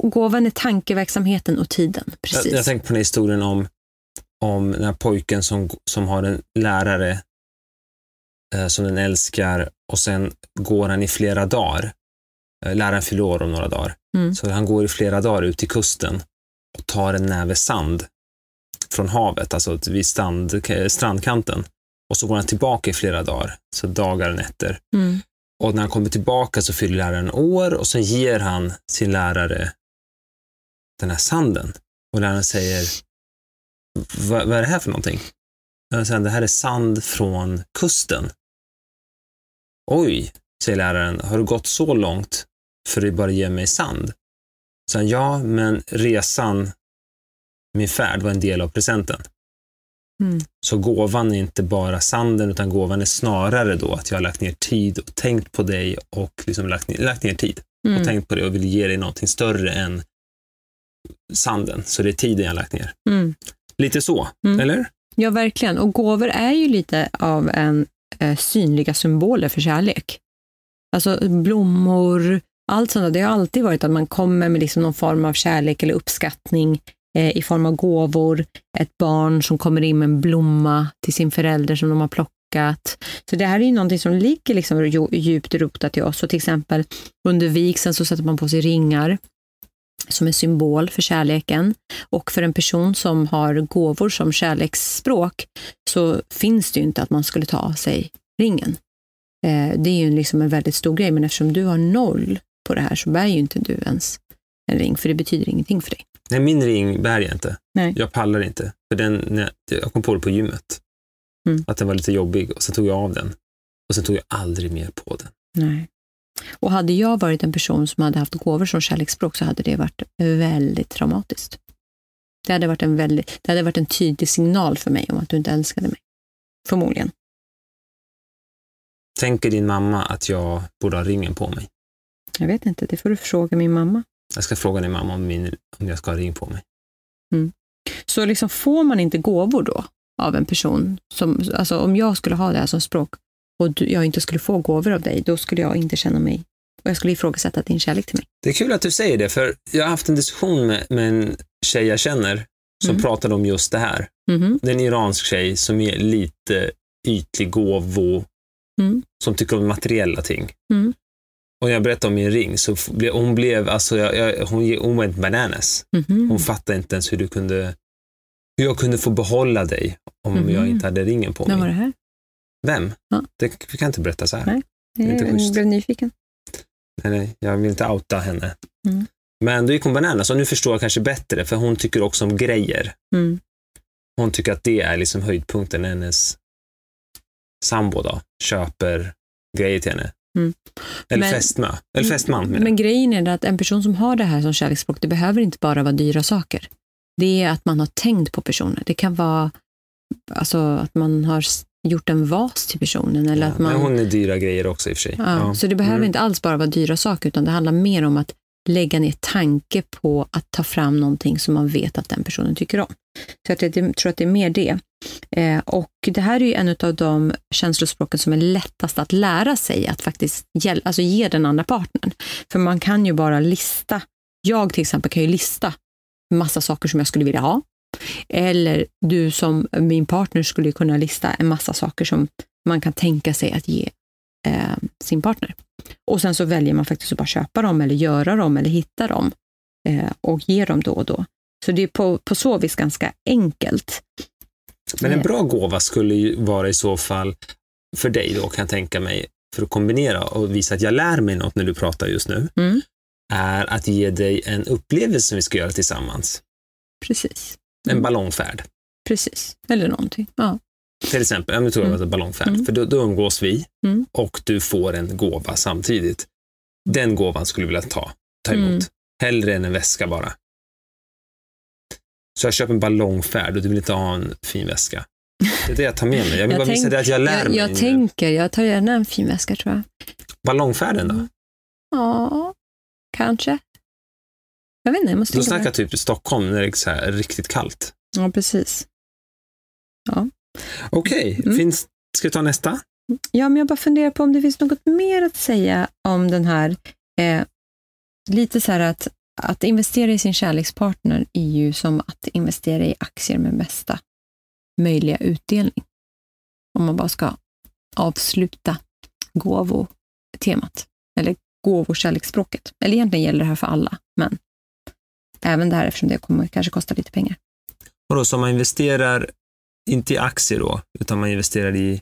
Speaker 1: Gåvan är tankeverksamheten och tiden.
Speaker 2: Jag,
Speaker 1: Precis.
Speaker 2: jag tänker på den här historien om, om den här pojken som, som har en lärare eh, som den älskar och sen går han i flera dagar. Eh, läraren fyller år om några dagar.
Speaker 1: Mm.
Speaker 2: Så han går i flera dagar ut till kusten och tar en näve sand från havet, alltså vid strand, strandkanten. Och så går han tillbaka i flera dagar, så dagar och nätter.
Speaker 1: Mm.
Speaker 2: Och när han kommer tillbaka så fyller läraren år och sen ger han sin lärare den här sanden. Och läraren säger, vad, är det här för någonting? Och sen, det här är sand från kusten. Oj, säger läraren, har du gått så långt för att bara ge mig sand? Så han, ja, men resan, min färd var en del av presenten.
Speaker 1: Mm.
Speaker 2: Så gåvan är inte bara sanden, utan gåvan är snarare då att jag har lagt ner tid och tänkt på dig och liksom lagt, ner, lagt ner tid
Speaker 1: Mm.
Speaker 2: och tänkt på det och vill ge dig någonting större än sanden. Så det är tiden jag har lagt ner.
Speaker 1: Mm.
Speaker 2: Lite så,
Speaker 1: Mm.
Speaker 2: eller?
Speaker 1: Ja, verkligen. Och gåvor är ju lite av en eh, synliga symboler för kärlek. Alltså blommor, allt sånt. Det har alltid varit att man kommer med liksom någon form av kärlek eller uppskattning eh, i form av gåvor. Ett barn som kommer in med en blomma till sin förälder som de har plockat. Så det här är ju någonting som ligger liksom djupt rotat i oss. Så till exempel under vigseln så sätter man på sig ringar som en symbol för kärleken. Och för en person som har gåvor som kärleksspråk så finns det ju inte att man skulle ta av sig ringen. Eh, det är ju liksom en väldigt stor grej, men eftersom du har noll på det här så bär ju inte du ens en ring, för det betyder ingenting för dig.
Speaker 2: Nej, min ring bär jag inte.
Speaker 1: Nej.
Speaker 2: Jag pallar inte. För den, jag kom på det på gymmet.
Speaker 1: Mm.
Speaker 2: Att den var lite jobbig och så tog jag av den. Och sen tog jag aldrig mer på den.
Speaker 1: Nej. Och hade jag varit en person som hade haft gåvor som kärleksspråk så hade det varit väldigt traumatiskt. Det hade varit en, väldigt, det hade varit en tydlig signal för mig om att du inte älskade mig. Förmodligen.
Speaker 2: Tänker din mamma att jag borde ha ringen på mig?
Speaker 1: Jag vet inte, det får du fråga min mamma.
Speaker 2: Jag ska fråga din mamma om, min, om jag ska ha ring på mig.
Speaker 1: Så liksom får man inte gåvor då av en person, som, alltså om jag skulle ha det här som språk och du, jag inte skulle få gåvor av dig, då skulle jag inte känna mig, och jag skulle ifrågasätta din kärlek till mig.
Speaker 2: Det är kul att du säger det, för jag har haft en diskussion med, med en tjej jag känner som
Speaker 1: Mm.
Speaker 2: pratade om just det här.
Speaker 1: Mhm.
Speaker 2: Det är en iransk tjej som är lite ytlig gåvo,
Speaker 1: Mm.
Speaker 2: som tycker om materiella ting.
Speaker 1: Mm.
Speaker 2: Och när jag berättade om min ring så blev hon blev, alltså jag, jag, hon, hon went bananas.
Speaker 1: Mhm.
Speaker 2: Hon fattade inte ens hur du kunde, hur jag kunde få behålla dig om
Speaker 1: Mhm.
Speaker 2: jag inte hade ringen på
Speaker 1: Vem var
Speaker 2: mig.
Speaker 1: det här?
Speaker 2: Vem?
Speaker 1: Ja.
Speaker 2: Det kan inte berätta så här.
Speaker 1: Nej.
Speaker 2: Det är inte
Speaker 1: Jag
Speaker 2: schysst.
Speaker 1: blev nyfiken.
Speaker 2: Nej, nej, jag vill inte outa henne.
Speaker 1: Mm.
Speaker 2: Men då gick hon bananas och nu förstår jag kanske bättre, för hon tycker också om grejer.
Speaker 1: Mm.
Speaker 2: Hon tycker att det är liksom höjdpunkten när hennes sambo då, köper grejer till henne.
Speaker 1: Mm.
Speaker 2: Eller
Speaker 1: Men-
Speaker 2: fästmö. Eller fästman jag.
Speaker 1: Men grejen är att en person som har det här som kärleksspråk, det behöver inte bara vara dyra saker. Det är att man har tänkt på personer. Det kan vara alltså, att man har gjort en vas till personen. Eller
Speaker 2: Ja,
Speaker 1: att man,
Speaker 2: Men hon är dyra grejer också i och för sig.
Speaker 1: ja, Så det behöver
Speaker 2: Mm.
Speaker 1: inte alls bara vara dyra saker, utan det handlar mer om att lägga ner tanke på att ta fram någonting som man vet att den personen tycker om. Så jag tror att det är mer det. Eh, och det här är ju en av de känslospråken som är lättast att lära sig att faktiskt alltså ge den andra partnern. För man kan ju bara lista, jag till exempel kan ju lista massa saker som jag skulle vilja ha. Eller du som min partner skulle kunna lista en massa saker som man kan tänka sig att ge eh, sin partner. Och sen så väljer man faktiskt att bara köpa dem eller göra dem eller hitta dem eh, och ge dem då och då. Så det är på, på så vis ganska enkelt.
Speaker 2: Men en bra gåva skulle ju vara i så fall, för dig då kan jag tänka mig, för att kombinera och visa att jag lär mig något när du pratar just nu,
Speaker 1: mm.
Speaker 2: är att ge dig en upplevelse som vi ska göra tillsammans.
Speaker 1: Precis.
Speaker 2: En mm. ballongfärd.
Speaker 1: Precis, eller någonting. Ja.
Speaker 2: Till exempel, jag tror mm. ballongfärd, mm. för då, då umgås vi
Speaker 1: mm.
Speaker 2: och du får en gåva samtidigt. Den gåvan skulle jag vilja ta, ta emot. Mm. Hellre än en väska bara. Så jag köper en ballongfärd och du vill inte ha en fin väska. Det är det jag tar med mig. Jag vill jag bara tänk, visa dig att jag lär
Speaker 1: jag,
Speaker 2: mig.
Speaker 1: Jag tänker, jag tar gärna en fin väska tror jag.
Speaker 2: Ballongfärden då?
Speaker 1: Ja, kanske. Jag vet inte, jag måste
Speaker 2: Du snackar typ Stockholm när det är så här riktigt kallt.
Speaker 1: Ja, precis. Ja.
Speaker 2: Okej, okay. mm. ska vi ta nästa?
Speaker 1: Ja, men jag bara funderar på om det finns något mer att säga om den här, eh, lite så här att, att investera i sin kärlekspartner är ju som att investera i aktier med mesta möjliga utdelning. Om man bara ska avsluta gåvotemat, eller gåvokärleksspråket. Eller egentligen gäller det här för alla, men även det här eftersom det kommer kanske kosta lite pengar.
Speaker 2: Och då, så man investerar inte i aktier då, utan man investerar i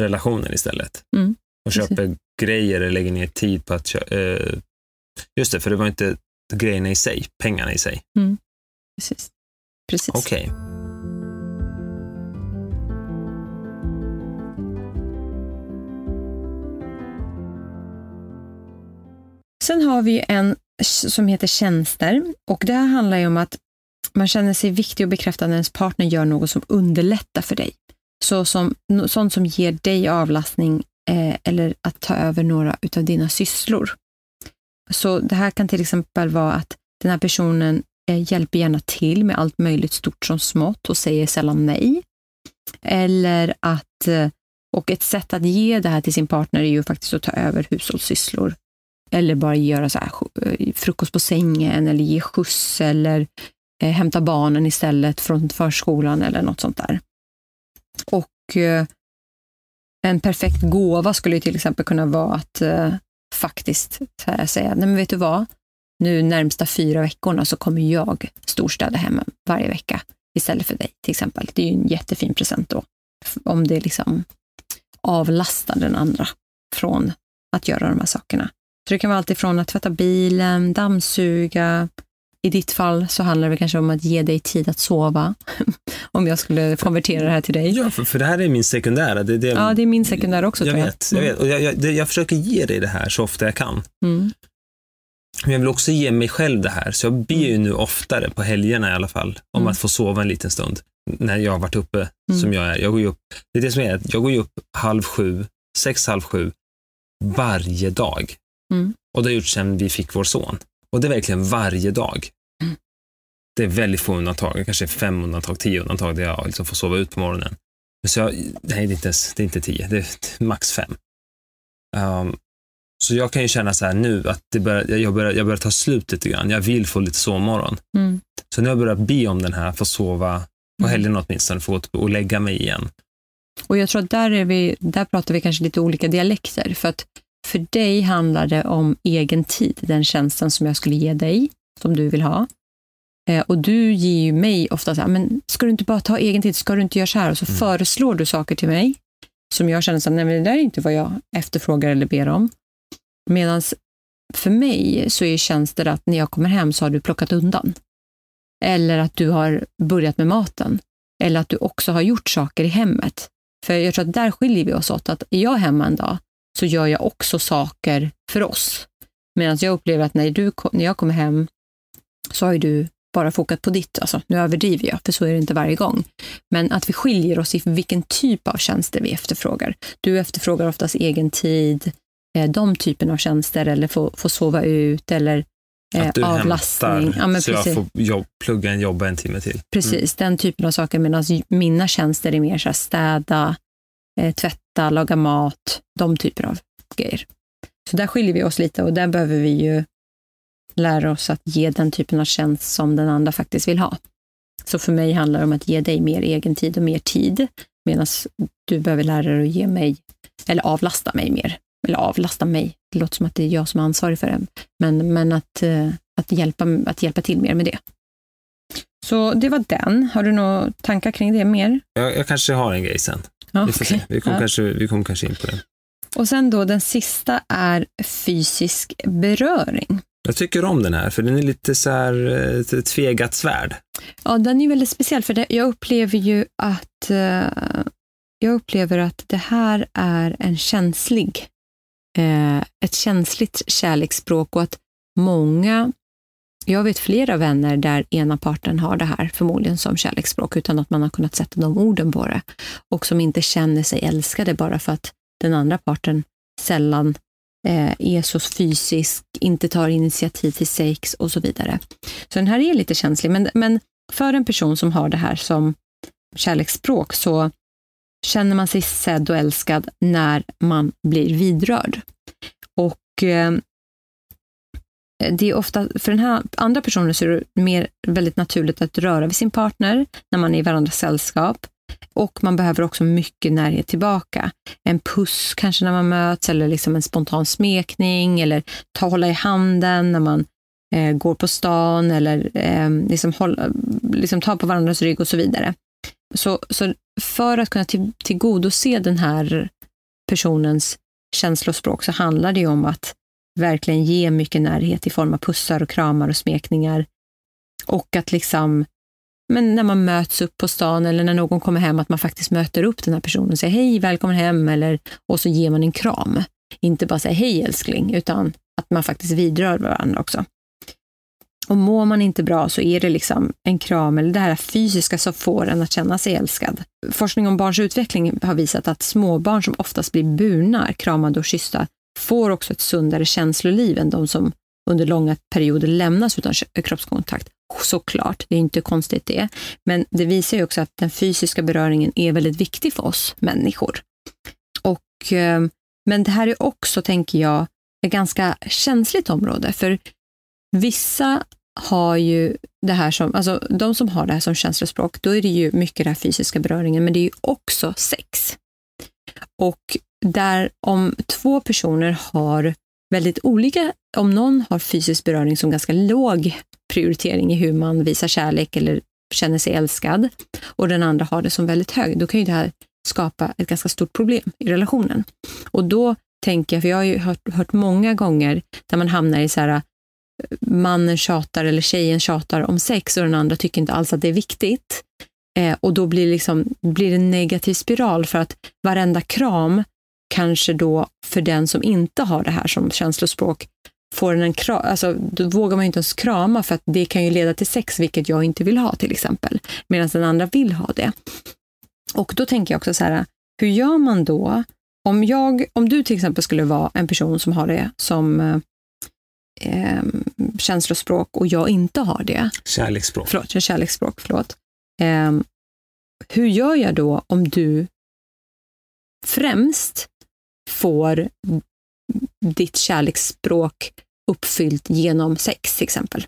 Speaker 2: relationer istället.
Speaker 1: Mm,
Speaker 2: och köper precis. grejer eller lägger ner tid på att köpa. Eh, just det, för det var inte grejerna i sig, pengarna i sig.
Speaker 1: Mm, precis. precis.
Speaker 2: Okej. Okay.
Speaker 1: Sen har vi en som heter tjänster och det här handlar ju om att man känner sig viktig och bekräftad när ens partner gör något som underlättar för dig. Så som, sånt som ger dig avlastning eh, eller att ta över några av dina sysslor. Så det här kan till exempel vara att den här personen eh, hjälper gärna till med allt möjligt stort som smått och säger sällan nej. Eller att, eh, och ett sätt att ge det här till sin partner är ju faktiskt att ta över hushållssysslor. Eller bara göra så här, eh, frukost på sängen eller ge skjuts eller eh, hämta barnen istället från förskolan eller något sånt där. Och eh, en perfekt gåva skulle till exempel kunna vara att eh, faktiskt säga, nej men vet du vad, nu närmsta fyra veckorna så kommer jag storstäda hemma varje vecka istället för dig till exempel. Det är ju en jättefin present då, om det liksom avlastar den andra från att göra de här sakerna. Så det kan vara allt ifrån att tvätta bilen, dammsuga, i ditt fall så handlar det kanske om att ge dig tid att sova. om jag skulle konvertera det här till dig.
Speaker 2: Ja, för, för det här är min sekundära. Det, det,
Speaker 1: ja, det är min sekundära också.
Speaker 2: Jag
Speaker 1: tror
Speaker 2: jag. vet, jag vet. Och jag, jag, jag försöker ge dig det här så ofta jag kan.
Speaker 1: Mm.
Speaker 2: Men jag vill också ge mig själv det här, så jag ber ju nu oftare, på helgerna i alla fall, om mm. att få sova en liten stund. När jag har varit uppe, mm. som jag är. Jag går upp, det är det som är, jag går ju upp halv sju, sex, halv sju, varje dag.
Speaker 1: Mm.
Speaker 2: Och det har jag gjort sedan vi fick vår son. Och det är verkligen varje dag. Det är väldigt få undantag, kanske fem undantag, tio undantag där jag liksom får sova ut på morgonen. Så jag, nej, det är inte, ens, det är inte tio, det är max fem. Um, så jag kan ju känna så här nu att det börjar, jag, börjar, jag börjar ta slut lite grann. Jag vill få lite sovmorgon.
Speaker 1: Mm.
Speaker 2: Så nu har jag börjat be om den här, få sova på mm. helgen åtminstone, få och lägga mig igen.
Speaker 1: Och jag tror att där, är vi, där pratar vi kanske lite olika dialekter. För att för dig handlar det om egen tid, den tjänsten som jag skulle ge dig, som du vill ha. Eh, och du ger ju mig ofta så här, men ska du inte bara ta egen tid, ska du inte göra så här? Och så mm. föreslår du saker till mig som jag känner så här, nej men det där är inte vad jag efterfrågar eller ber om. Medan för mig så är tjänster att när jag kommer hem så har du plockat undan. Eller att du har börjat med maten. Eller att du också har gjort saker i hemmet. För jag tror att där skiljer vi oss åt. Att är jag hemma en dag så gör jag också saker för oss. Medan jag upplever att när, du, när jag kommer hem så har ju du bara fokat på ditt. Alltså, nu överdriver jag, för så är det inte varje gång. Men att vi skiljer oss i vilken typ av tjänster vi efterfrågar. Du efterfrågar oftast egen tid, eh, de typen av tjänster eller få, få sova ut eller eh,
Speaker 2: Att du
Speaker 1: avlastning.
Speaker 2: hämtar
Speaker 1: Ja, men
Speaker 2: så jag
Speaker 1: precis.
Speaker 2: får jobb, plugga en jobba en timme till.
Speaker 1: Precis, den typen av saker. Medan mina tjänster är mer så här städa, eh, tvätta, laga mat, de typer av grejer. Så där skiljer vi oss lite och där behöver vi ju lära oss att ge den typen av tjänst som den andra faktiskt vill ha. Så för mig handlar det om att ge dig mer egen tid och mer tid, medan du behöver lära dig att ge mig, eller avlasta mig mer. Eller avlasta mig, det låter som att det är jag som är ansvarig för det, men, men att, eh, att, hjälpa, att hjälpa till mer med det. Så det var den. Har du några tankar kring det mer?
Speaker 2: Jag, jag kanske har en grej sen.
Speaker 1: Ja,
Speaker 2: Vi får se. Vi kommer
Speaker 1: Ja.
Speaker 2: kanske, vi kommer kanske in på det.
Speaker 1: Och sen då den sista är fysisk beröring.
Speaker 2: Jag tycker om den här, för den är lite så här eh, ett tvegat svärd.
Speaker 1: Ja, den är väldigt speciell för det, jag upplever ju att eh, jag upplever att det här är en känslig, eh, ett känsligt kärleksspråk och att många, jag vet flera vänner där ena parten har det här förmodligen som kärleksspråk utan att man har kunnat sätta de orden på det och som inte känner sig älskade bara för att den andra parten sällan eh, är så fysisk, inte tar initiativ till sex och så vidare. Så den här är lite känslig, men, men för en person som har det här som kärleksspråk så känner man sig sedd och älskad när man blir vidrörd. Och eh, det är ofta, för den här andra personen så är det mer väldigt naturligt att röra vid sin partner när man är i varandras sällskap. Och man behöver också mycket närhet tillbaka. En puss kanske när man möts eller liksom en spontan smekning eller ta hålla i handen när man eh, går på stan eller eh, liksom, hålla, liksom ta på varandras rygg och så vidare. Så, så för att kunna till, tillgodose den här personens känslospråk så handlar det ju om att verkligen ge mycket närhet i form av pussar och kramar och smekningar. Och att liksom, men när man möts upp på stan eller när någon kommer hem, att man faktiskt möter upp den här personen och säger hej, välkommen hem, eller, och så ger man en kram. Inte bara säga hej älskling, utan att man faktiskt vidrör varandra också. Och mår man inte bra så är det liksom en kram eller det här fysiska som får en att känna sig älskad. Forskning om barns utveckling har visat att småbarn som oftast blir burna, kramade och kyssta får också ett sundare känsloliv än de som under långa perioder lämnas utan kroppskontakt. Såklart, det är inte konstigt det. Men det visar ju också att den fysiska beröringen är väldigt viktig för oss människor. Och, eh, men det här är också, tänker jag, ett ganska känsligt område. För vissa har ju det här som, alltså de som har det här som känslospråk, då är det ju mycket den här fysiska beröringen, men det är ju också sex. Och där om två personer har väldigt olika, om någon har fysisk beröring som ganska låg prioritering i hur man visar kärlek eller känner sig älskad och den andra har det som väldigt hög, då kan ju det här skapa ett ganska stort problem i relationen. Och då tänker jag, för jag har ju hört, hört många gånger där man hamnar i så här eh, mannen tjatar eller tjejen tjatar om sex och den andra tycker inte alls att det är viktigt. Eh, och då blir, liksom, blir det en negativ spiral för att varenda kram kanske då för den som inte har det här som känslospråk får en kram, alltså då vågar man inte ens krama för att det kan ju leda till sex, vilket jag inte vill ha till exempel, medan den andra vill ha det. Och då tänker jag också så här, hur gör man då om, jag, om du till exempel skulle vara en person som har det som eh, eh, känslospråk och jag inte har det,
Speaker 2: Kärleksspråk.
Speaker 1: förlåt, kärleksspråk, förlåt. Eh, hur gör jag då om du främst får ditt kärleksspråk uppfyllt genom sex till exempel?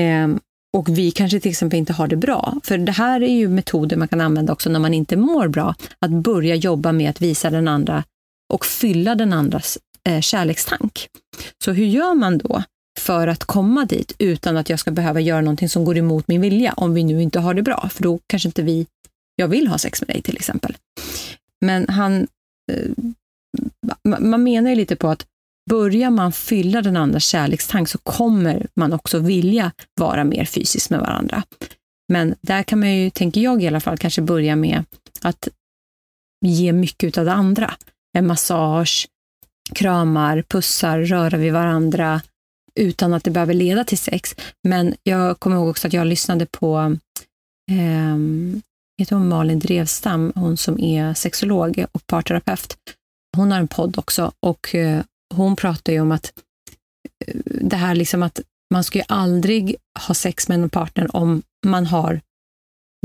Speaker 1: Ehm, och vi kanske till exempel inte har det bra. För det här är ju metoder man kan använda också när man inte mår bra. Att börja jobba med att visa den andra och fylla den andras eh, kärlekstank. Så hur gör man då för att komma dit utan att jag ska behöva göra någonting som går emot min vilja om vi nu inte har det bra? För då kanske inte vi, jag vill ha sex med dig till exempel. Men han, Eh, man menar ju lite på att börjar man fylla den andras kärlekstank så kommer man också vilja vara mer fysisk med varandra. Men där kan man ju, tänker jag i alla fall, kanske börja med att ge mycket av det andra. En massage, kramar, pussar, röra vid varandra utan att det behöver leda till sex. Men jag kommer ihåg också att jag lyssnade på eh, heter hon Malin Drevstam, hon som är sexolog och parterapeut. hon har en podd också och eh, hon pratar ju om att eh, det här liksom att man ska ju aldrig ha sex med en partner om man har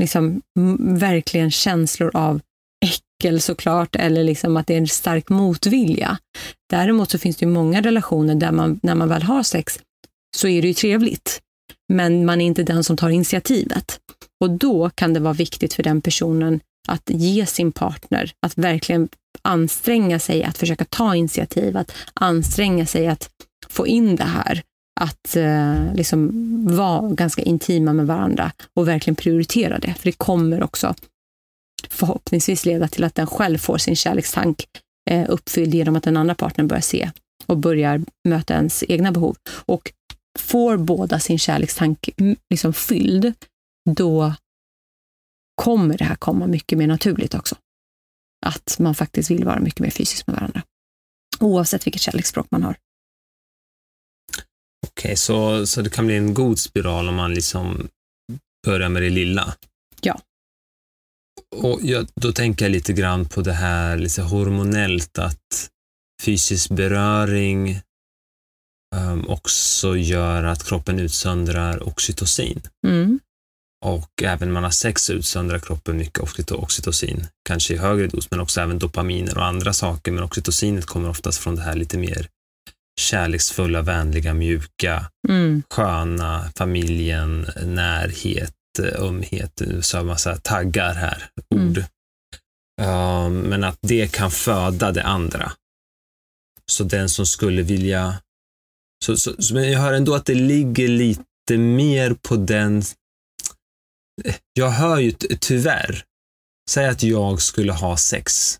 Speaker 1: liksom verkligen känslor av äckel såklart, eller liksom att det är en stark motvilja. Däremot så finns det ju många relationer där man, när man väl har sex, så är det ju trevligt. Men man är inte den som tar initiativet. Och då kan det vara viktigt för den personen att ge sin partner, att verkligen anstränga sig att försöka ta initiativ, att anstränga sig att få in det här, att eh, liksom vara ganska intima med varandra och verkligen prioritera det. För det kommer också förhoppningsvis leda till att den själv får sin kärlekstank eh, uppfylld genom att den andra partnern börjar se och börjar möta ens egna behov. Och får båda sin kärlekstank mm, liksom fylld, då kommer det här komma mycket mer naturligt också. Att man faktiskt vill vara mycket mer fysisk med varandra. Oavsett vilket kärleksspråk man har.
Speaker 2: Okej, så, så det kan bli en god spiral om man liksom börjar med det lilla?
Speaker 1: Ja.
Speaker 2: Och jag, då tänker jag lite grann på det här lite hormonellt, att fysisk beröring um, också gör att kroppen utsöndrar oxytocin.
Speaker 1: Mm.
Speaker 2: Och även när man har sex utsöndrar kroppen mycket oxyto- oxytocin, kanske i högre dos, men också även dopaminer och andra saker. Men oxytocinet kommer oftast från det här lite mer kärleksfulla, vänliga, mjuka,
Speaker 1: Mm.
Speaker 2: sköna, familjen, närhet, ömhet, så har massa taggar här,
Speaker 1: Mm.
Speaker 2: ord. Um, men att det kan föda det andra. Så den som skulle vilja... Så, så, så, men jag hör ändå att det ligger lite mer på den... Jag hör ju ty- tyvärr, säg att jag skulle ha sex,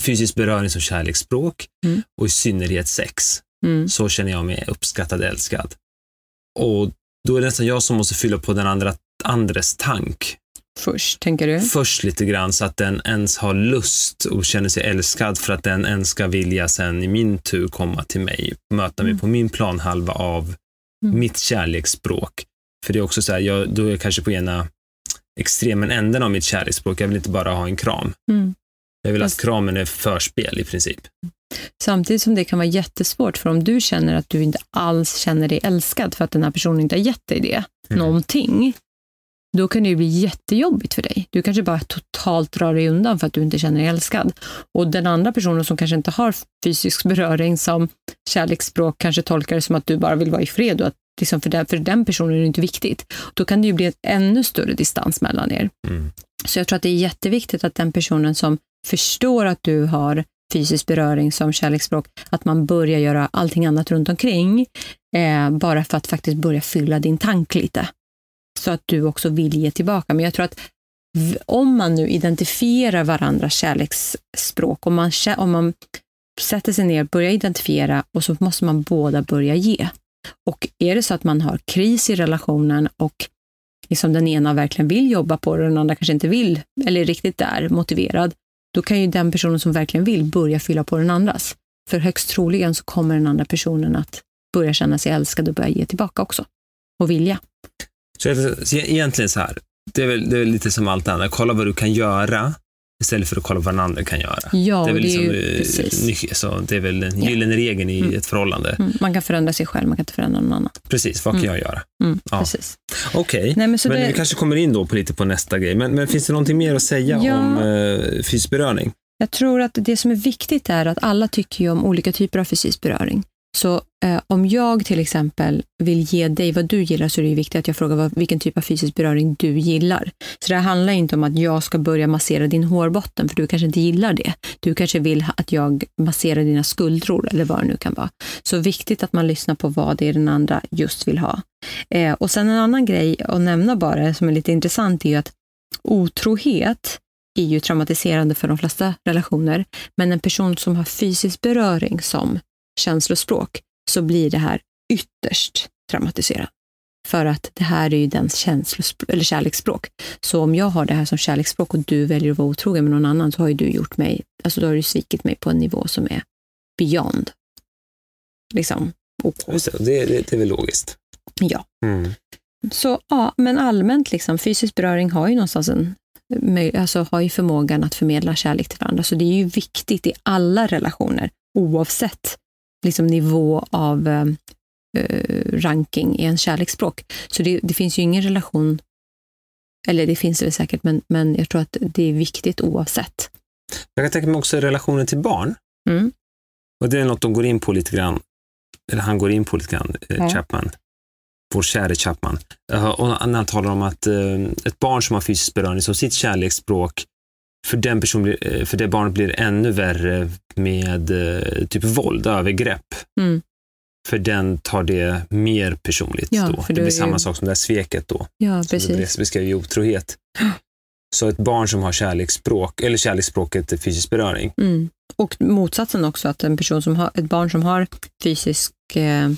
Speaker 2: fysisk beröring som kärleksspråk
Speaker 1: Mm.
Speaker 2: och i synnerhet sex
Speaker 1: Mm.
Speaker 2: så känner jag mig uppskattad, älskad. Och då är det nästan jag som måste fylla på den andra, andres tank
Speaker 1: Först, tänker du?
Speaker 2: först lite grann så att den ens har lust och känner sig älskad för att den ens ska vilja sen i min tur komma till mig, möta mig
Speaker 1: Mm.
Speaker 2: på min planhalva av
Speaker 1: Mm.
Speaker 2: mitt kärleksspråk. För det är också så här, jag, då är jag kanske på ena extremen änden av mitt kärleksspråk. Jag vill inte bara ha en kram.
Speaker 1: Mm.
Speaker 2: Jag vill att kramen är förspel i princip.
Speaker 1: Samtidigt som det kan vara jättesvårt, för om du känner att du inte alls känner dig älskad för att den här personen inte har gett dig det,
Speaker 2: Mm.
Speaker 1: någonting, då kan det ju bli jättejobbigt för dig. Du kanske bara totalt drar dig undan för att du inte känner dig älskad. Och den andra personen som kanske inte har fysisk beröring som kärleksspråk kanske tolkar det som att du bara vill vara i fred och att liksom för, den, för den personen är det inte viktigt. Då kan det ju bli en ännu större distans mellan er.
Speaker 2: Mm.
Speaker 1: Så jag tror att det är jätteviktigt att den personen som förstår att du har fysisk beröring som kärleksspråk, att man börjar göra allting annat runt omkring, eh, bara för att faktiskt börja fylla din tank lite. Så att du också vill ge tillbaka. Men jag tror att om man nu identifierar varandras kärleksspråk, om man, om man sätter sig ner, börjar identifiera och så måste man båda börja ge. Och är det så att man har kris i relationen och liksom den ena verkligen vill jobba på det och den andra kanske inte vill, eller är riktigt där, motiverad, då kan ju den personen som verkligen vill börja fylla på den andras. För högst troligen så kommer den andra personen att börja känna sig älskad och börja ge tillbaka också. Och vilja.
Speaker 2: Så, så egentligen så här, det är, väl, det är väl lite som allt annat. Kolla vad du kan göra istället för att kolla vad den andra kan göra.
Speaker 1: Ja,
Speaker 2: det är väl
Speaker 1: det är
Speaker 2: liksom,
Speaker 1: ju
Speaker 2: eh,
Speaker 1: precis.
Speaker 2: så det är väl den gyllene regeln i
Speaker 1: Mm.
Speaker 2: ett förhållande.
Speaker 1: Mm, man kan förändra sig själv, man kan inte förändra någon annan.
Speaker 2: Precis, vad kan
Speaker 1: Mm.
Speaker 2: jag göra?
Speaker 1: Mm,
Speaker 2: Ja.
Speaker 1: precis.
Speaker 2: Okej,
Speaker 1: Nej, men
Speaker 2: men
Speaker 1: det,
Speaker 2: vi kanske kommer in då på lite på nästa grej. Men, men finns det någonting mer att säga
Speaker 1: Ja.
Speaker 2: om eh, fysisk beröring?
Speaker 1: Jag tror att det som är viktigt är att alla tycker om olika typer av fysisk beröring. Så eh, om jag till exempel vill ge dig vad du gillar så är det viktigt att jag frågar vad, vilken typ av fysisk beröring du gillar. Så det här handlar inte om att jag ska börja massera din hårbotten för du kanske inte gillar det. Du kanske vill att jag masserar dina skuldror eller vad det nu kan vara. Så viktigt att man lyssnar på vad det är den andra just vill ha. Eh, och sen en annan grej att nämna bara som är lite intressant är ju att otrohet är ju traumatiserande för de flesta relationer, men en person som har fysisk beröring som känslospråk så blir det här ytterst traumatiserande. För att det här är ju dens känslospråk, eller kärleksspråk. Så om jag har det här som kärleksspråk och du väljer att vara otrogen med någon annan så har ju du gjort mig, alltså då har du svikit mig på en nivå som är beyond. Liksom.
Speaker 2: Det, det, det, är väl logiskt.
Speaker 1: Ja.
Speaker 2: Mm.
Speaker 1: Så ja, men allmänt liksom, fysisk beröring har ju någonstans en, alltså, har ju förmågan att förmedla kärlek till varandra. Så det är ju viktigt i alla relationer, oavsett liksom, nivå av eh, eh, ranking i en kärleksspråk. Så det, det finns ju ingen relation, eller det finns det väl säkert, men, men jag tror att det är viktigt oavsett.
Speaker 2: Jag kan tänka mig också relationen till barn.
Speaker 1: Mm.
Speaker 2: Och det är något de går in på lite grann, eller han går in på lite grann, eh,
Speaker 1: Ja.
Speaker 2: Chapman. Vår käre Chapman. Eh, Och när han talar om att eh, ett barn som har fysisk beröring som sitt kärleksspråk, för, den person blir, eh, för det barnet blir ännu värre med eh, typ våld, övergrepp.
Speaker 1: Mm.
Speaker 2: För den tar det mer personligt
Speaker 1: Ja,
Speaker 2: då. Det blir
Speaker 1: är
Speaker 2: samma
Speaker 1: ju-
Speaker 2: sak som det här sveket då.
Speaker 1: Ja, precis.
Speaker 2: beskrev i otrohet. Så ett barn som har kärleksspråk, eller kärleksspråket är fysisk beröring.
Speaker 1: Mm. Och motsatsen också, att en person som har, ett barn som har fysisk eh,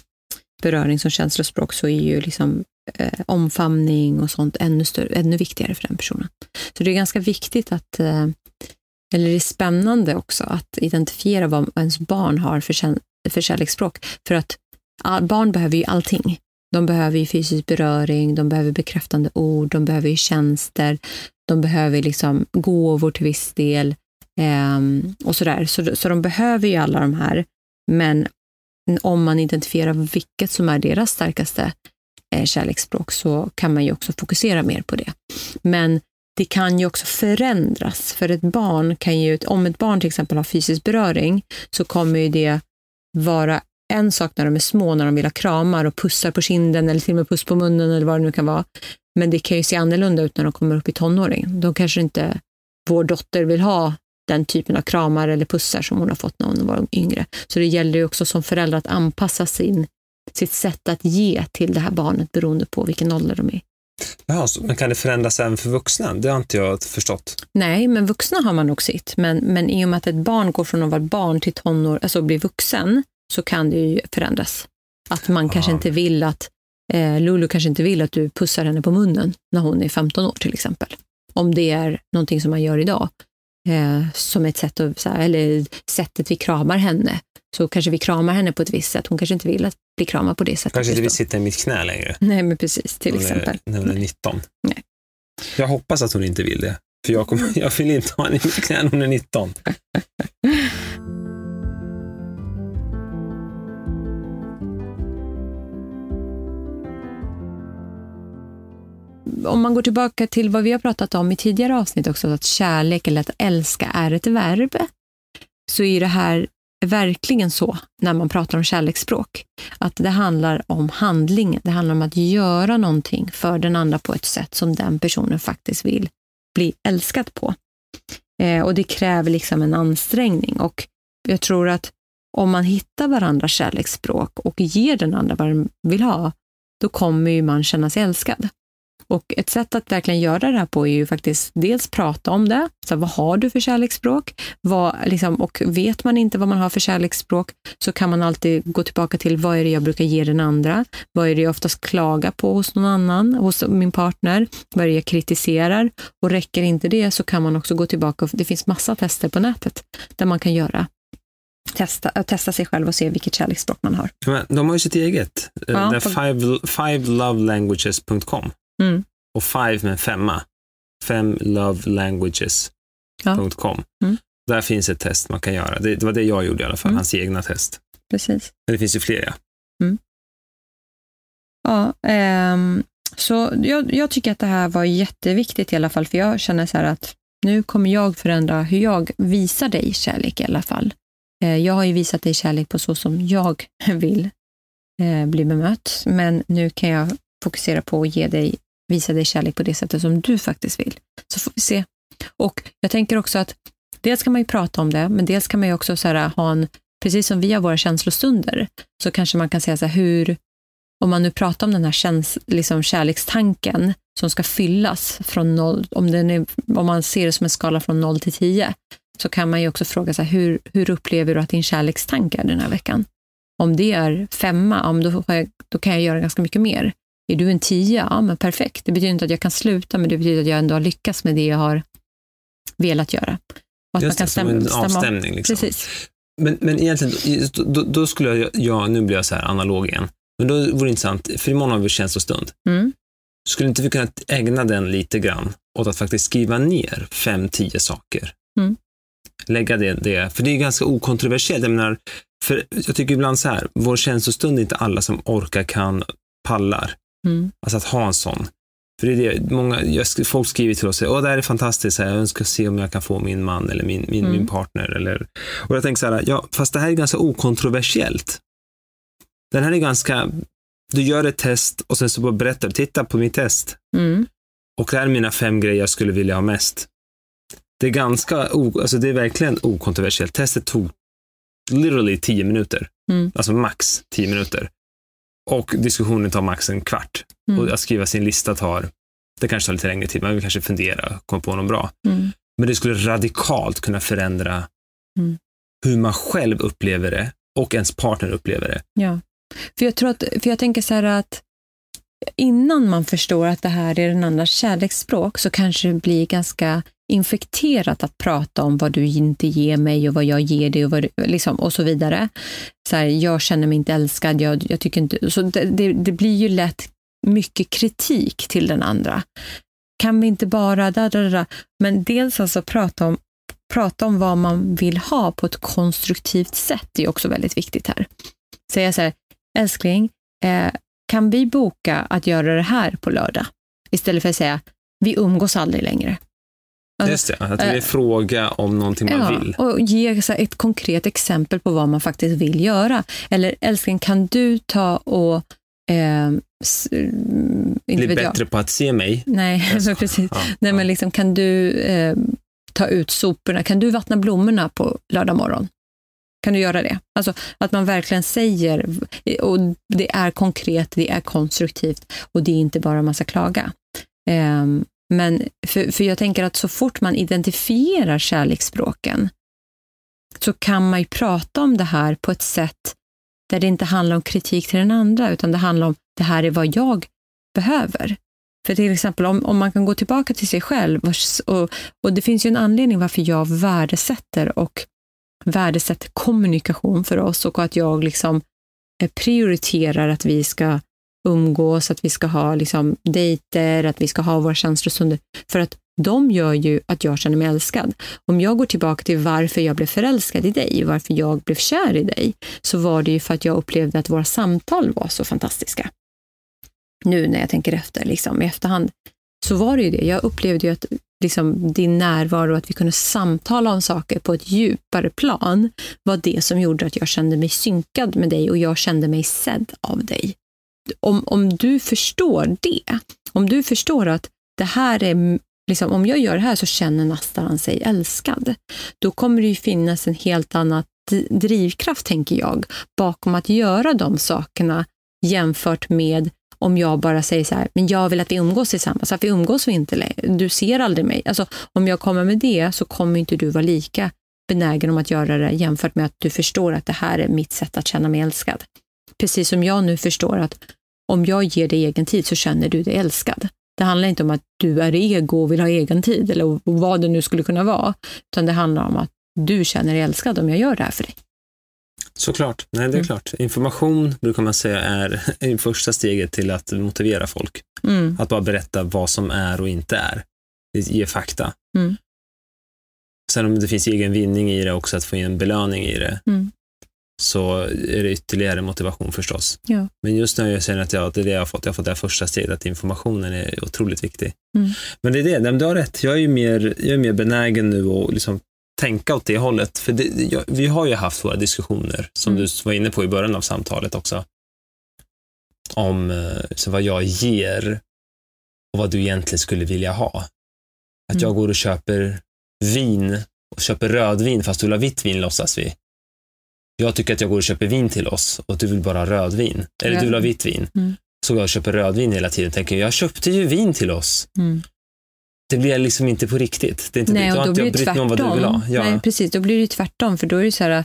Speaker 1: beröring som känslospråk så är ju liksom eh, omfamning och sånt ännu, större, ännu viktigare för den personen. Så det är ganska viktigt att, eh, eller det är spännande också att identifiera vad ens barn har för, kän, för kärleksspråk. För att all, barn behöver ju allting. De behöver ju fysisk beröring, de behöver bekräftande ord, de behöver ju tjänster, de behöver liksom gåvor till viss del. eh, och sådär. Så, så de behöver ju alla de här, men om man identifierar vilket som är deras starkaste Eh, kärleksspråk så kan man ju också fokusera mer på det. Men det kan ju också förändras, för ett barn kan ju, om ett barn till exempel har fysisk beröring så kommer ju det vara en sak när de är små, när de vill ha kramar och pussar på kinden eller till och med puss på munnen eller vad det nu kan vara. Men det kan ju se annorlunda ut när de kommer upp i tonåring. Då kanske inte vår dotter vill ha den typen av kramar eller pussar som hon har fått när hon var yngre. Så det gäller ju också som förälder att anpassa sin, sitt sätt att ge till det här barnet beroende på vilken ålder de är.
Speaker 2: Jaha, men kan det förändras även för vuxna? Det har inte jag förstått.
Speaker 1: Nej, men vuxna har man nog sitt. Men, men i och med att ett barn går från att vara barn till tonår, alltså bli vuxen, så kan det ju förändras. Att man kanske
Speaker 2: Ah.
Speaker 1: inte vill att, eh, Lulu kanske inte vill att du pussar henne på munnen när hon är 15 år till exempel. Om det är någonting som man gör idag. Eh, som ett sätt att, eller sättet vi kramar henne. Så kanske vi kramar henne på ett visst sätt. Hon kanske inte vill att bli kramad på det sättet.
Speaker 2: Kanske inte vill sitta i mitt knä längre.
Speaker 1: Nej, men precis. Till
Speaker 2: hon är-
Speaker 1: exempel.
Speaker 2: När hon är 19.
Speaker 1: Nej.
Speaker 2: Jag hoppas att hon inte vill det. För jag, kommer, jag vill inte ha henne i mitt knä när hon är 19.
Speaker 1: om man går tillbaka till vad vi har pratat om i tidigare avsnitt också, att kärlek eller att älska är ett verb, så är det här verkligen så när man pratar om kärleksspråk. Att det handlar om handling. Det handlar om att göra någonting för den andra på ett sätt som den personen faktiskt vill bli älskad på. Eh, och det kräver liksom en ansträngning. Och jag tror att om man hittar varandras kärleksspråk och ger den andra vad den vill ha, då kommer ju man känna sig älskad. Och ett sätt att verkligen göra det här på är ju faktiskt dels prata om det. Så vad har du för kärleksspråk? Vad, liksom, och vet man inte vad man har för kärleksspråk så kan man alltid gå tillbaka till vad är det jag brukar ge den andra? Vad är det jag oftast klagar på hos någon annan, hos min partner? Vad är det jag kritiserar? Och räcker inte det så kan man också gå tillbaka. Det finns massa tester på nätet där man kan göra testa, äh, testa sig själv och se vilket kärleksspråk man har.
Speaker 2: Men de har ju sitt eget. Eh,
Speaker 1: Ja, på-
Speaker 2: five, fivelovelanguages.com.
Speaker 1: Mm.
Speaker 2: Och five med femma. Femlovelanguages.com.
Speaker 1: Ja. Mm.
Speaker 2: Där finns ett test man kan göra. Det, det var det jag gjorde i alla fall,
Speaker 1: Mm.
Speaker 2: hans egna test.
Speaker 1: Precis.
Speaker 2: Men det finns ju fler, ja.
Speaker 1: Ja, ehm, så jag, jag tycker att det här var jätteviktigt i alla fall, för jag känner så här att nu kommer jag förändra hur jag visar dig kärlek i alla fall. Eh, jag har ju visat dig kärlek på så som jag vill eh, bli bemött, men nu kan jag fokusera på att ge dig, visa dig kärlek på det sättet som du faktiskt vill. Så får vi se. Och jag tänker också att dels kan man ju prata om det, men dels kan man ju också så här, ha en, precis som vi har våra känslostunder, så kanske man kan säga så här, hur om man nu pratar om den här käns, liksom kärlekstanken som ska fyllas från noll, om, den är, om man ser det som en skala från 0 till 10, så kan man ju också fråga sig hur, hur upplever du att din kärlekstanke är den här veckan? Om det är femma, om då, jag, då kan jag göra ganska mycket mer. Är du en tia? Ja, men perfekt. Det betyder inte att jag kan sluta, men det betyder att jag ändå har lyckats med det jag har velat göra. Och att
Speaker 2: Just det, som en
Speaker 1: stämma av.
Speaker 2: avstämning. Liksom.
Speaker 1: Precis.
Speaker 2: Men, men egentligen, då, då, skulle jag, ja, nu blir jag så här analog igen. Men då vore det intressant, för imorgon har vi känslostund.
Speaker 1: Mm.
Speaker 2: Skulle inte vi kunna ägna den lite grann åt att faktiskt skriva ner fem, tio saker.
Speaker 1: Mm.
Speaker 2: Lägga det, det, för det är ganska okontroversiellt. Jag, menar, för jag tycker ibland så här, vår känslostund är inte alla som orkar, kan, pallar.
Speaker 1: Mm.
Speaker 2: Alltså att ha en sån. För det är det, många, jag, folk skriver till oss och säger, åh det här är fantastiskt, jag önskar se om jag kan få min man eller min, min,
Speaker 1: Mm.
Speaker 2: min partner. Eller, och jag tänker så här, ja, fast det här är ganska okontroversiellt. Den här är ganska, du gör ett test och sen så bara berättar du, titta på mitt test.
Speaker 1: Mm.
Speaker 2: Och det här är mina fem grejer jag skulle vilja ha mest. Det är ganska, o, alltså det är verkligen okontroversiellt. Testet tog literally tio minuter.
Speaker 1: Mm.
Speaker 2: Alltså max tio minuter. Och diskussionen tar max en kvart.
Speaker 1: Mm.
Speaker 2: Och att skriva sin lista tar, det kanske tar lite längre tid, man vill kanske fundera, komma på något bra.
Speaker 1: Mm.
Speaker 2: Men det skulle radikalt kunna förändra
Speaker 1: Mm.
Speaker 2: hur man själv upplever det och ens partner upplever det.
Speaker 1: Ja, för jag, tror att, för jag tänker så här att innan man förstår att det här är den andras kärleksspråk så kanske det blir ganska infekterat att prata om vad du inte ger mig och vad jag ger dig och, vad, du- liksom, och så vidare. Så här, jag känner mig inte älskad, jag, jag tycker inte... Så det, det, det blir ju lätt mycket kritik till den andra. Kan vi inte bara... Da, da, da. Men dels alltså prata om, prata om vad man vill ha på ett konstruktivt sätt är också väldigt viktigt här säga så här, älskling, eh, kan vi boka att göra det här på lördag? Istället för att säga, vi umgås aldrig längre. Alltså,
Speaker 2: Just det, att du vill
Speaker 1: eh,
Speaker 2: fråga om någonting man
Speaker 1: Ja,
Speaker 2: vill.
Speaker 1: och ge så ett konkret exempel på vad man faktiskt vill göra. Eller älskling, kan du ta och... Eh, mm,
Speaker 2: Bli
Speaker 1: vet jag.
Speaker 2: bättre på att se mig.
Speaker 1: Nej,
Speaker 2: Jag skojar.
Speaker 1: precis.
Speaker 2: Ja,
Speaker 1: Nej,
Speaker 2: ja.
Speaker 1: men liksom, kan du eh, ta ut soporna? Kan du vattna blommorna på lördag morgon? Kan du göra det? Alltså att man verkligen säger, och det är konkret, det är konstruktivt och det är inte bara en massa klaga. Um, men för, för jag tänker att så fort man identifierar kärleksspråken så kan man ju prata om det här på ett sätt där det inte handlar om kritik till den andra, utan det handlar om det här är vad jag behöver. För till exempel om, om man kan gå tillbaka till sig själv och, och det finns ju en anledning varför jag värdesätter och värdesätter kommunikation för oss och att jag liksom eh, prioriterar att vi ska umgås, att vi ska ha liksom dejter, att vi ska ha våra känslostunder. För att de gör ju att jag känner mig älskad. Om jag går tillbaka till varför jag blev förälskad i dig, varför jag blev kär i dig, så var det ju för att jag upplevde att våra samtal var så fantastiska. Nu när jag tänker efter, liksom, i efterhand, så var det ju det. Jag upplevde ju att liksom, din närvaro, att vi kunde samtala om saker på ett djupare plan, var det som gjorde att jag kände mig synkad med dig och jag kände mig sedd av dig. Om, om du förstår det, om du förstår att det här är, liksom, om jag gör det här så känner Nastaran sig älskad, då kommer det ju finnas en helt annan drivkraft, tänker jag, bakom att göra de sakerna jämfört med om jag bara säger så här, men jag vill att vi umgås tillsammans, att vi umgås vi inte längre. Du ser aldrig mig. Alltså, om jag kommer med det så kommer inte du vara lika benägen om att göra det jämfört med att du förstår att det här är mitt sätt att känna mig älskad. Precis som jag nu förstår att om jag ger dig egen tid så känner du dig älskad. Det handlar inte om att du är ego och vill ha egen tid eller vad det nu skulle kunna vara, utan det handlar om att du känner dig älskad om jag gör det här för dig.
Speaker 2: Såklart, nej det är
Speaker 1: Mm.
Speaker 2: klart. Information brukar man säga är, är första steget till att motivera folk.
Speaker 1: Mm.
Speaker 2: Att bara berätta vad som är och inte är. Ger fakta.
Speaker 1: Mm.
Speaker 2: Sen om det finns egen vinning i det också, att få en belöning i det,
Speaker 1: Mm.
Speaker 2: så är det ytterligare motivation förstås.
Speaker 1: Ja.
Speaker 2: Men just nu jag känner att jag, det är det jag har fått. Jag har fått det här första steget, att informationen är otroligt viktig.
Speaker 1: Mm.
Speaker 2: Men det är det, du har rätt. Jag är ju mer, jag är mer benägen nu att liksom tänka åt det hållet. För det, jag, vi har ju haft våra diskussioner, som
Speaker 1: Mm.
Speaker 2: du var inne på i början av samtalet också, om eh, så vad jag ger och vad du egentligen skulle vilja ha. Att jag
Speaker 1: Mm.
Speaker 2: går och köper vin och köper rödvin fast du vill ha vitt vin låtsas vi. Jag tycker att jag går och köper vin till oss och du vill bara ha rödvin. Eller du vill ha vitt vin.
Speaker 1: Mm.
Speaker 2: Så jag köper rödvin hela tiden tänker jag köpte ju vin till oss.
Speaker 1: Mm.
Speaker 2: Det blir liksom inte på riktigt. Det är inte
Speaker 1: Nej, och då blir det
Speaker 2: brytt mig om vad du vill ha.
Speaker 1: tvärtom.
Speaker 2: Ja.
Speaker 1: Nej, precis. Då blir det tvärtom, för då är det så här,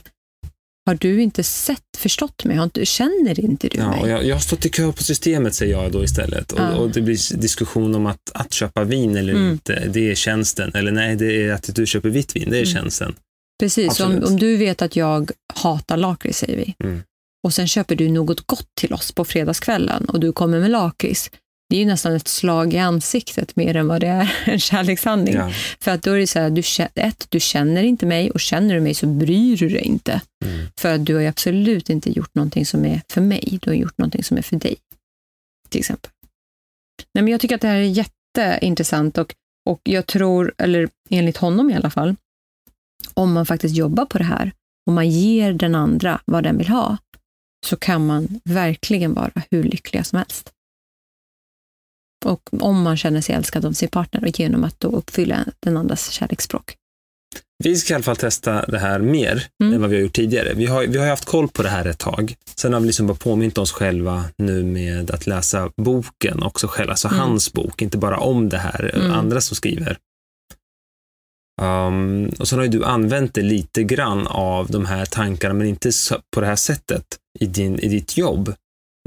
Speaker 1: har du inte sett, förstått mig? Har inte, känner inte du
Speaker 2: Ja,
Speaker 1: mig?
Speaker 2: och jag, jag har stått i kö på systemet säger jag då istället. Och,
Speaker 1: Ja.
Speaker 2: och det blir diskussion om att, att köpa vin eller
Speaker 1: Mm.
Speaker 2: inte, det är tjänsten. Eller nej, det är att du köper vitt vin, det är
Speaker 1: Mm.
Speaker 2: tjänsten.
Speaker 1: Precis, om, om du vet att jag hatar lakrits, säger vi,
Speaker 2: Mm.
Speaker 1: och sen köper du något gott till oss på fredagskvällen och du kommer med lakrits, det är ju nästan ett slag i ansiktet mer än vad det är en kärlekshandling.
Speaker 2: Ja.
Speaker 1: För att då är det så här, du, ett, du känner inte mig och känner du mig så bryr du dig inte.
Speaker 2: Mm.
Speaker 1: För att du har ju absolut inte gjort någonting som är för mig, du har gjort någonting som är för dig. Till exempel. Nej, men jag tycker att det här är jätteintressant och, och jag tror, eller enligt honom i alla fall, om man faktiskt jobbar på det här och man ger den andra vad den vill ha, så kan man verkligen vara hur lyckliga som helst. Och om man känner sig älskad av sin partner och genom att då uppfylla den andras kärleksspråk.
Speaker 2: Vi ska i alla fall testa det här mer
Speaker 1: Mm.
Speaker 2: än vad vi har gjort tidigare. Vi har, vi har haft koll på det här ett tag. Sen har vi liksom bara påmint oss själva nu med att läsa boken också själv, alltså
Speaker 1: Mm.
Speaker 2: hans bok, inte bara om det här,
Speaker 1: Mm.
Speaker 2: andra som skriver. Um, och sen har du använt det lite grann av de här tankarna, men inte på det här sättet i, din, i ditt jobb.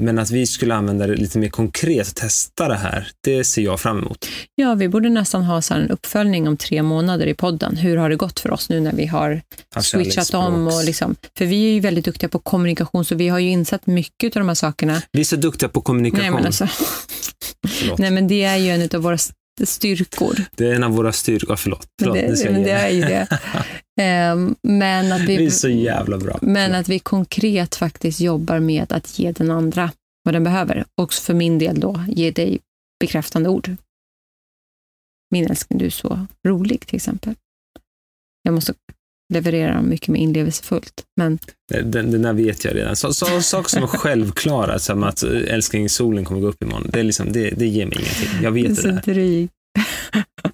Speaker 2: Men att vi skulle använda det lite mer konkret och testa det här, det ser jag fram emot.
Speaker 1: Ja, vi borde nästan ha så en uppföljning om tre månader i podden. Hur har det gått för oss nu när vi har switchat om? Och liksom, för vi är ju väldigt duktiga på kommunikation, så vi har ju insett mycket av de här sakerna.
Speaker 2: Vi är så duktiga på kommunikation.
Speaker 1: Nej men, alltså, nej, men det är ju en av våra st- styrkor.
Speaker 2: Det är en av våra styrkor. Förlåt. Förlåt,
Speaker 1: det,
Speaker 2: jag
Speaker 1: men det är ju det. Ehm, men att
Speaker 2: Vi är
Speaker 1: vi,
Speaker 2: så jävla bra.
Speaker 1: men att vi konkret faktiskt jobbar med att ge den andra vad den behöver. Och för min del då, ge dig bekräftande ord. Min älskling, du är så rolig till exempel. Jag måste leverera dem mycket mer inlevelsefullt. Men
Speaker 2: Den, den där vet jag redan. Så, så, saker som är självklara, som att eh, älskling, solen kommer gå upp imorgon, det, är liksom, det, det ger mig ingenting. Jag
Speaker 1: är
Speaker 2: vet det där.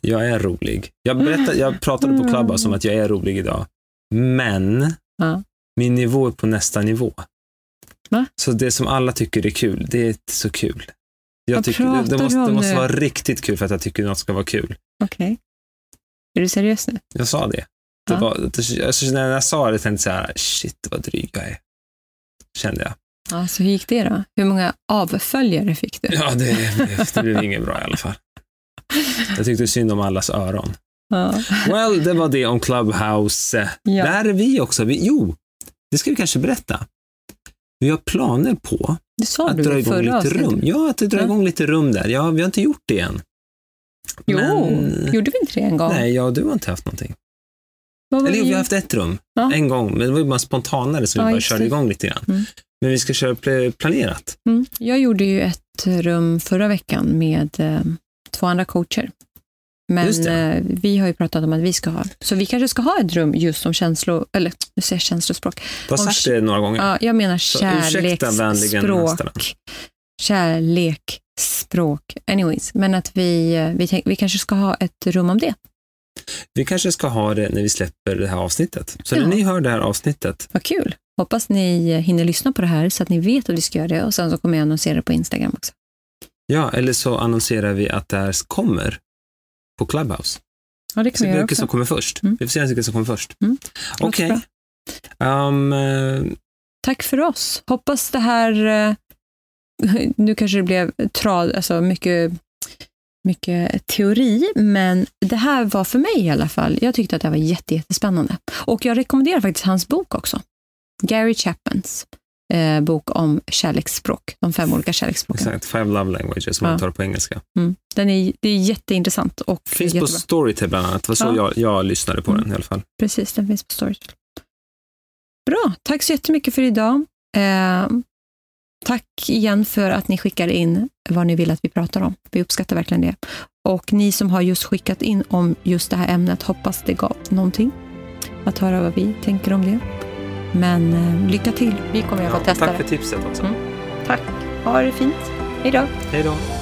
Speaker 2: Jag är rolig. Jag, berättade, jag pratade på Clubhouse om att jag är rolig idag. Men
Speaker 1: Ja.
Speaker 2: min nivå är på nästa nivå.
Speaker 1: Va?
Speaker 2: Så det som alla tycker är kul, det är inte så kul. Jag
Speaker 1: Vad
Speaker 2: tycker,
Speaker 1: pratar
Speaker 2: det
Speaker 1: du
Speaker 2: måste, det måste
Speaker 1: nu?
Speaker 2: vara riktigt kul för att jag tycker något ska vara kul.
Speaker 1: Okej. Är du seriös nu?
Speaker 2: Jag sa det. det
Speaker 1: Ja.
Speaker 2: var, det, alltså, när jag sa det tänkte jag så här, shit vad dryg jag är. Kände jag.
Speaker 1: Ja, så hur gick det då? Hur många avföljare fick du?
Speaker 2: Ja, det, det, det blev inget bra i alla fall. Jag tyckte synd om allas öron.
Speaker 1: Ja.
Speaker 2: Well, det var det om Clubhouse.
Speaker 1: Ja.
Speaker 2: Där är vi också. Vi, jo, det ska vi kanske berätta. Vi har planer på att dra igång lite
Speaker 1: avsnittet.
Speaker 2: rum. Ja, att dra
Speaker 1: Ja.
Speaker 2: igång lite rum där. Ja, vi har inte gjort det än.
Speaker 1: Jo,
Speaker 2: Men-
Speaker 1: gjorde vi inte det en gång?
Speaker 2: Nej, jag och du har inte haft någonting. Eller jo, vi har haft ett rum.
Speaker 1: Ja.
Speaker 2: En gång, men det var ju bara spontanare så vi
Speaker 1: Ja,
Speaker 2: bara körde
Speaker 1: det.
Speaker 2: igång lite grann.
Speaker 1: Mm.
Speaker 2: Men vi ska köra pl- planerat.
Speaker 1: Mm. Jag gjorde ju ett rum förra veckan med eh, två andra coacher. Men eh, vi har ju pratat om att vi ska ha, så vi kanske ska ha ett rum just om känslo, eller nu säger jag känslospråk.
Speaker 2: Du har
Speaker 1: Om
Speaker 2: sagt det några gånger.
Speaker 1: Ja, jag menar kärleksspråk. Kärleksspråk. Anyways, men att vi, eh, vi, tänk, vi kanske ska ha ett rum om det.
Speaker 2: Vi kanske ska ha det när vi släpper det här avsnittet. Så
Speaker 1: Ja.
Speaker 2: när ni hör det här avsnittet,
Speaker 1: Vad kul. Hoppas ni eh, hinner lyssna på det här så att ni vet att vi ska göra det och sen så kommer jag annonsera det på Instagram också.
Speaker 2: Ja, eller så annonserar vi att det här kommer på Clubhouse.
Speaker 1: Ja, det kan
Speaker 2: Så
Speaker 1: vi göra också.
Speaker 2: som kommer först.
Speaker 1: Mm.
Speaker 2: Vi får se vilket som kommer först.
Speaker 1: Mm.
Speaker 2: Okej.
Speaker 1: bra.
Speaker 2: Um, eh,
Speaker 1: Tack för oss. Hoppas det här... eh, Nu kanske det blev trad, alltså mycket, mycket teori, men det här var för mig i alla fall. Jag tyckte att det här var jätte, jättespännande. Och jag rekommenderar faktiskt hans bok också. Gary Chapmans eh, bok om kärleksspråk. De fem olika kärleksspråken.
Speaker 2: exakt, Five Love Languages, som
Speaker 1: Ja.
Speaker 2: man tar på engelska.
Speaker 1: Mm. Den är, det är jätteintressant och
Speaker 2: Finns på
Speaker 1: jättebra.
Speaker 2: Storytel bland annat. Det var så
Speaker 1: Ja.
Speaker 2: jag, jag lyssnade på
Speaker 1: Mm.
Speaker 2: den i alla fall.
Speaker 1: Precis, den finns på Storytel. Bra, tack så jättemycket för idag. Eh, tack igen för att ni skickar in vad ni vill att vi pratar om. Vi uppskattar verkligen det. Och ni som har just skickat in om just det här ämnet, hoppas det gav någonting. Att höra vad vi tänker om det. Men eh, lycka till, vi kommer alla fall testa
Speaker 2: tack för tipset också.
Speaker 1: Mm. Tack, ha det fint. Hej då.
Speaker 2: Hej då.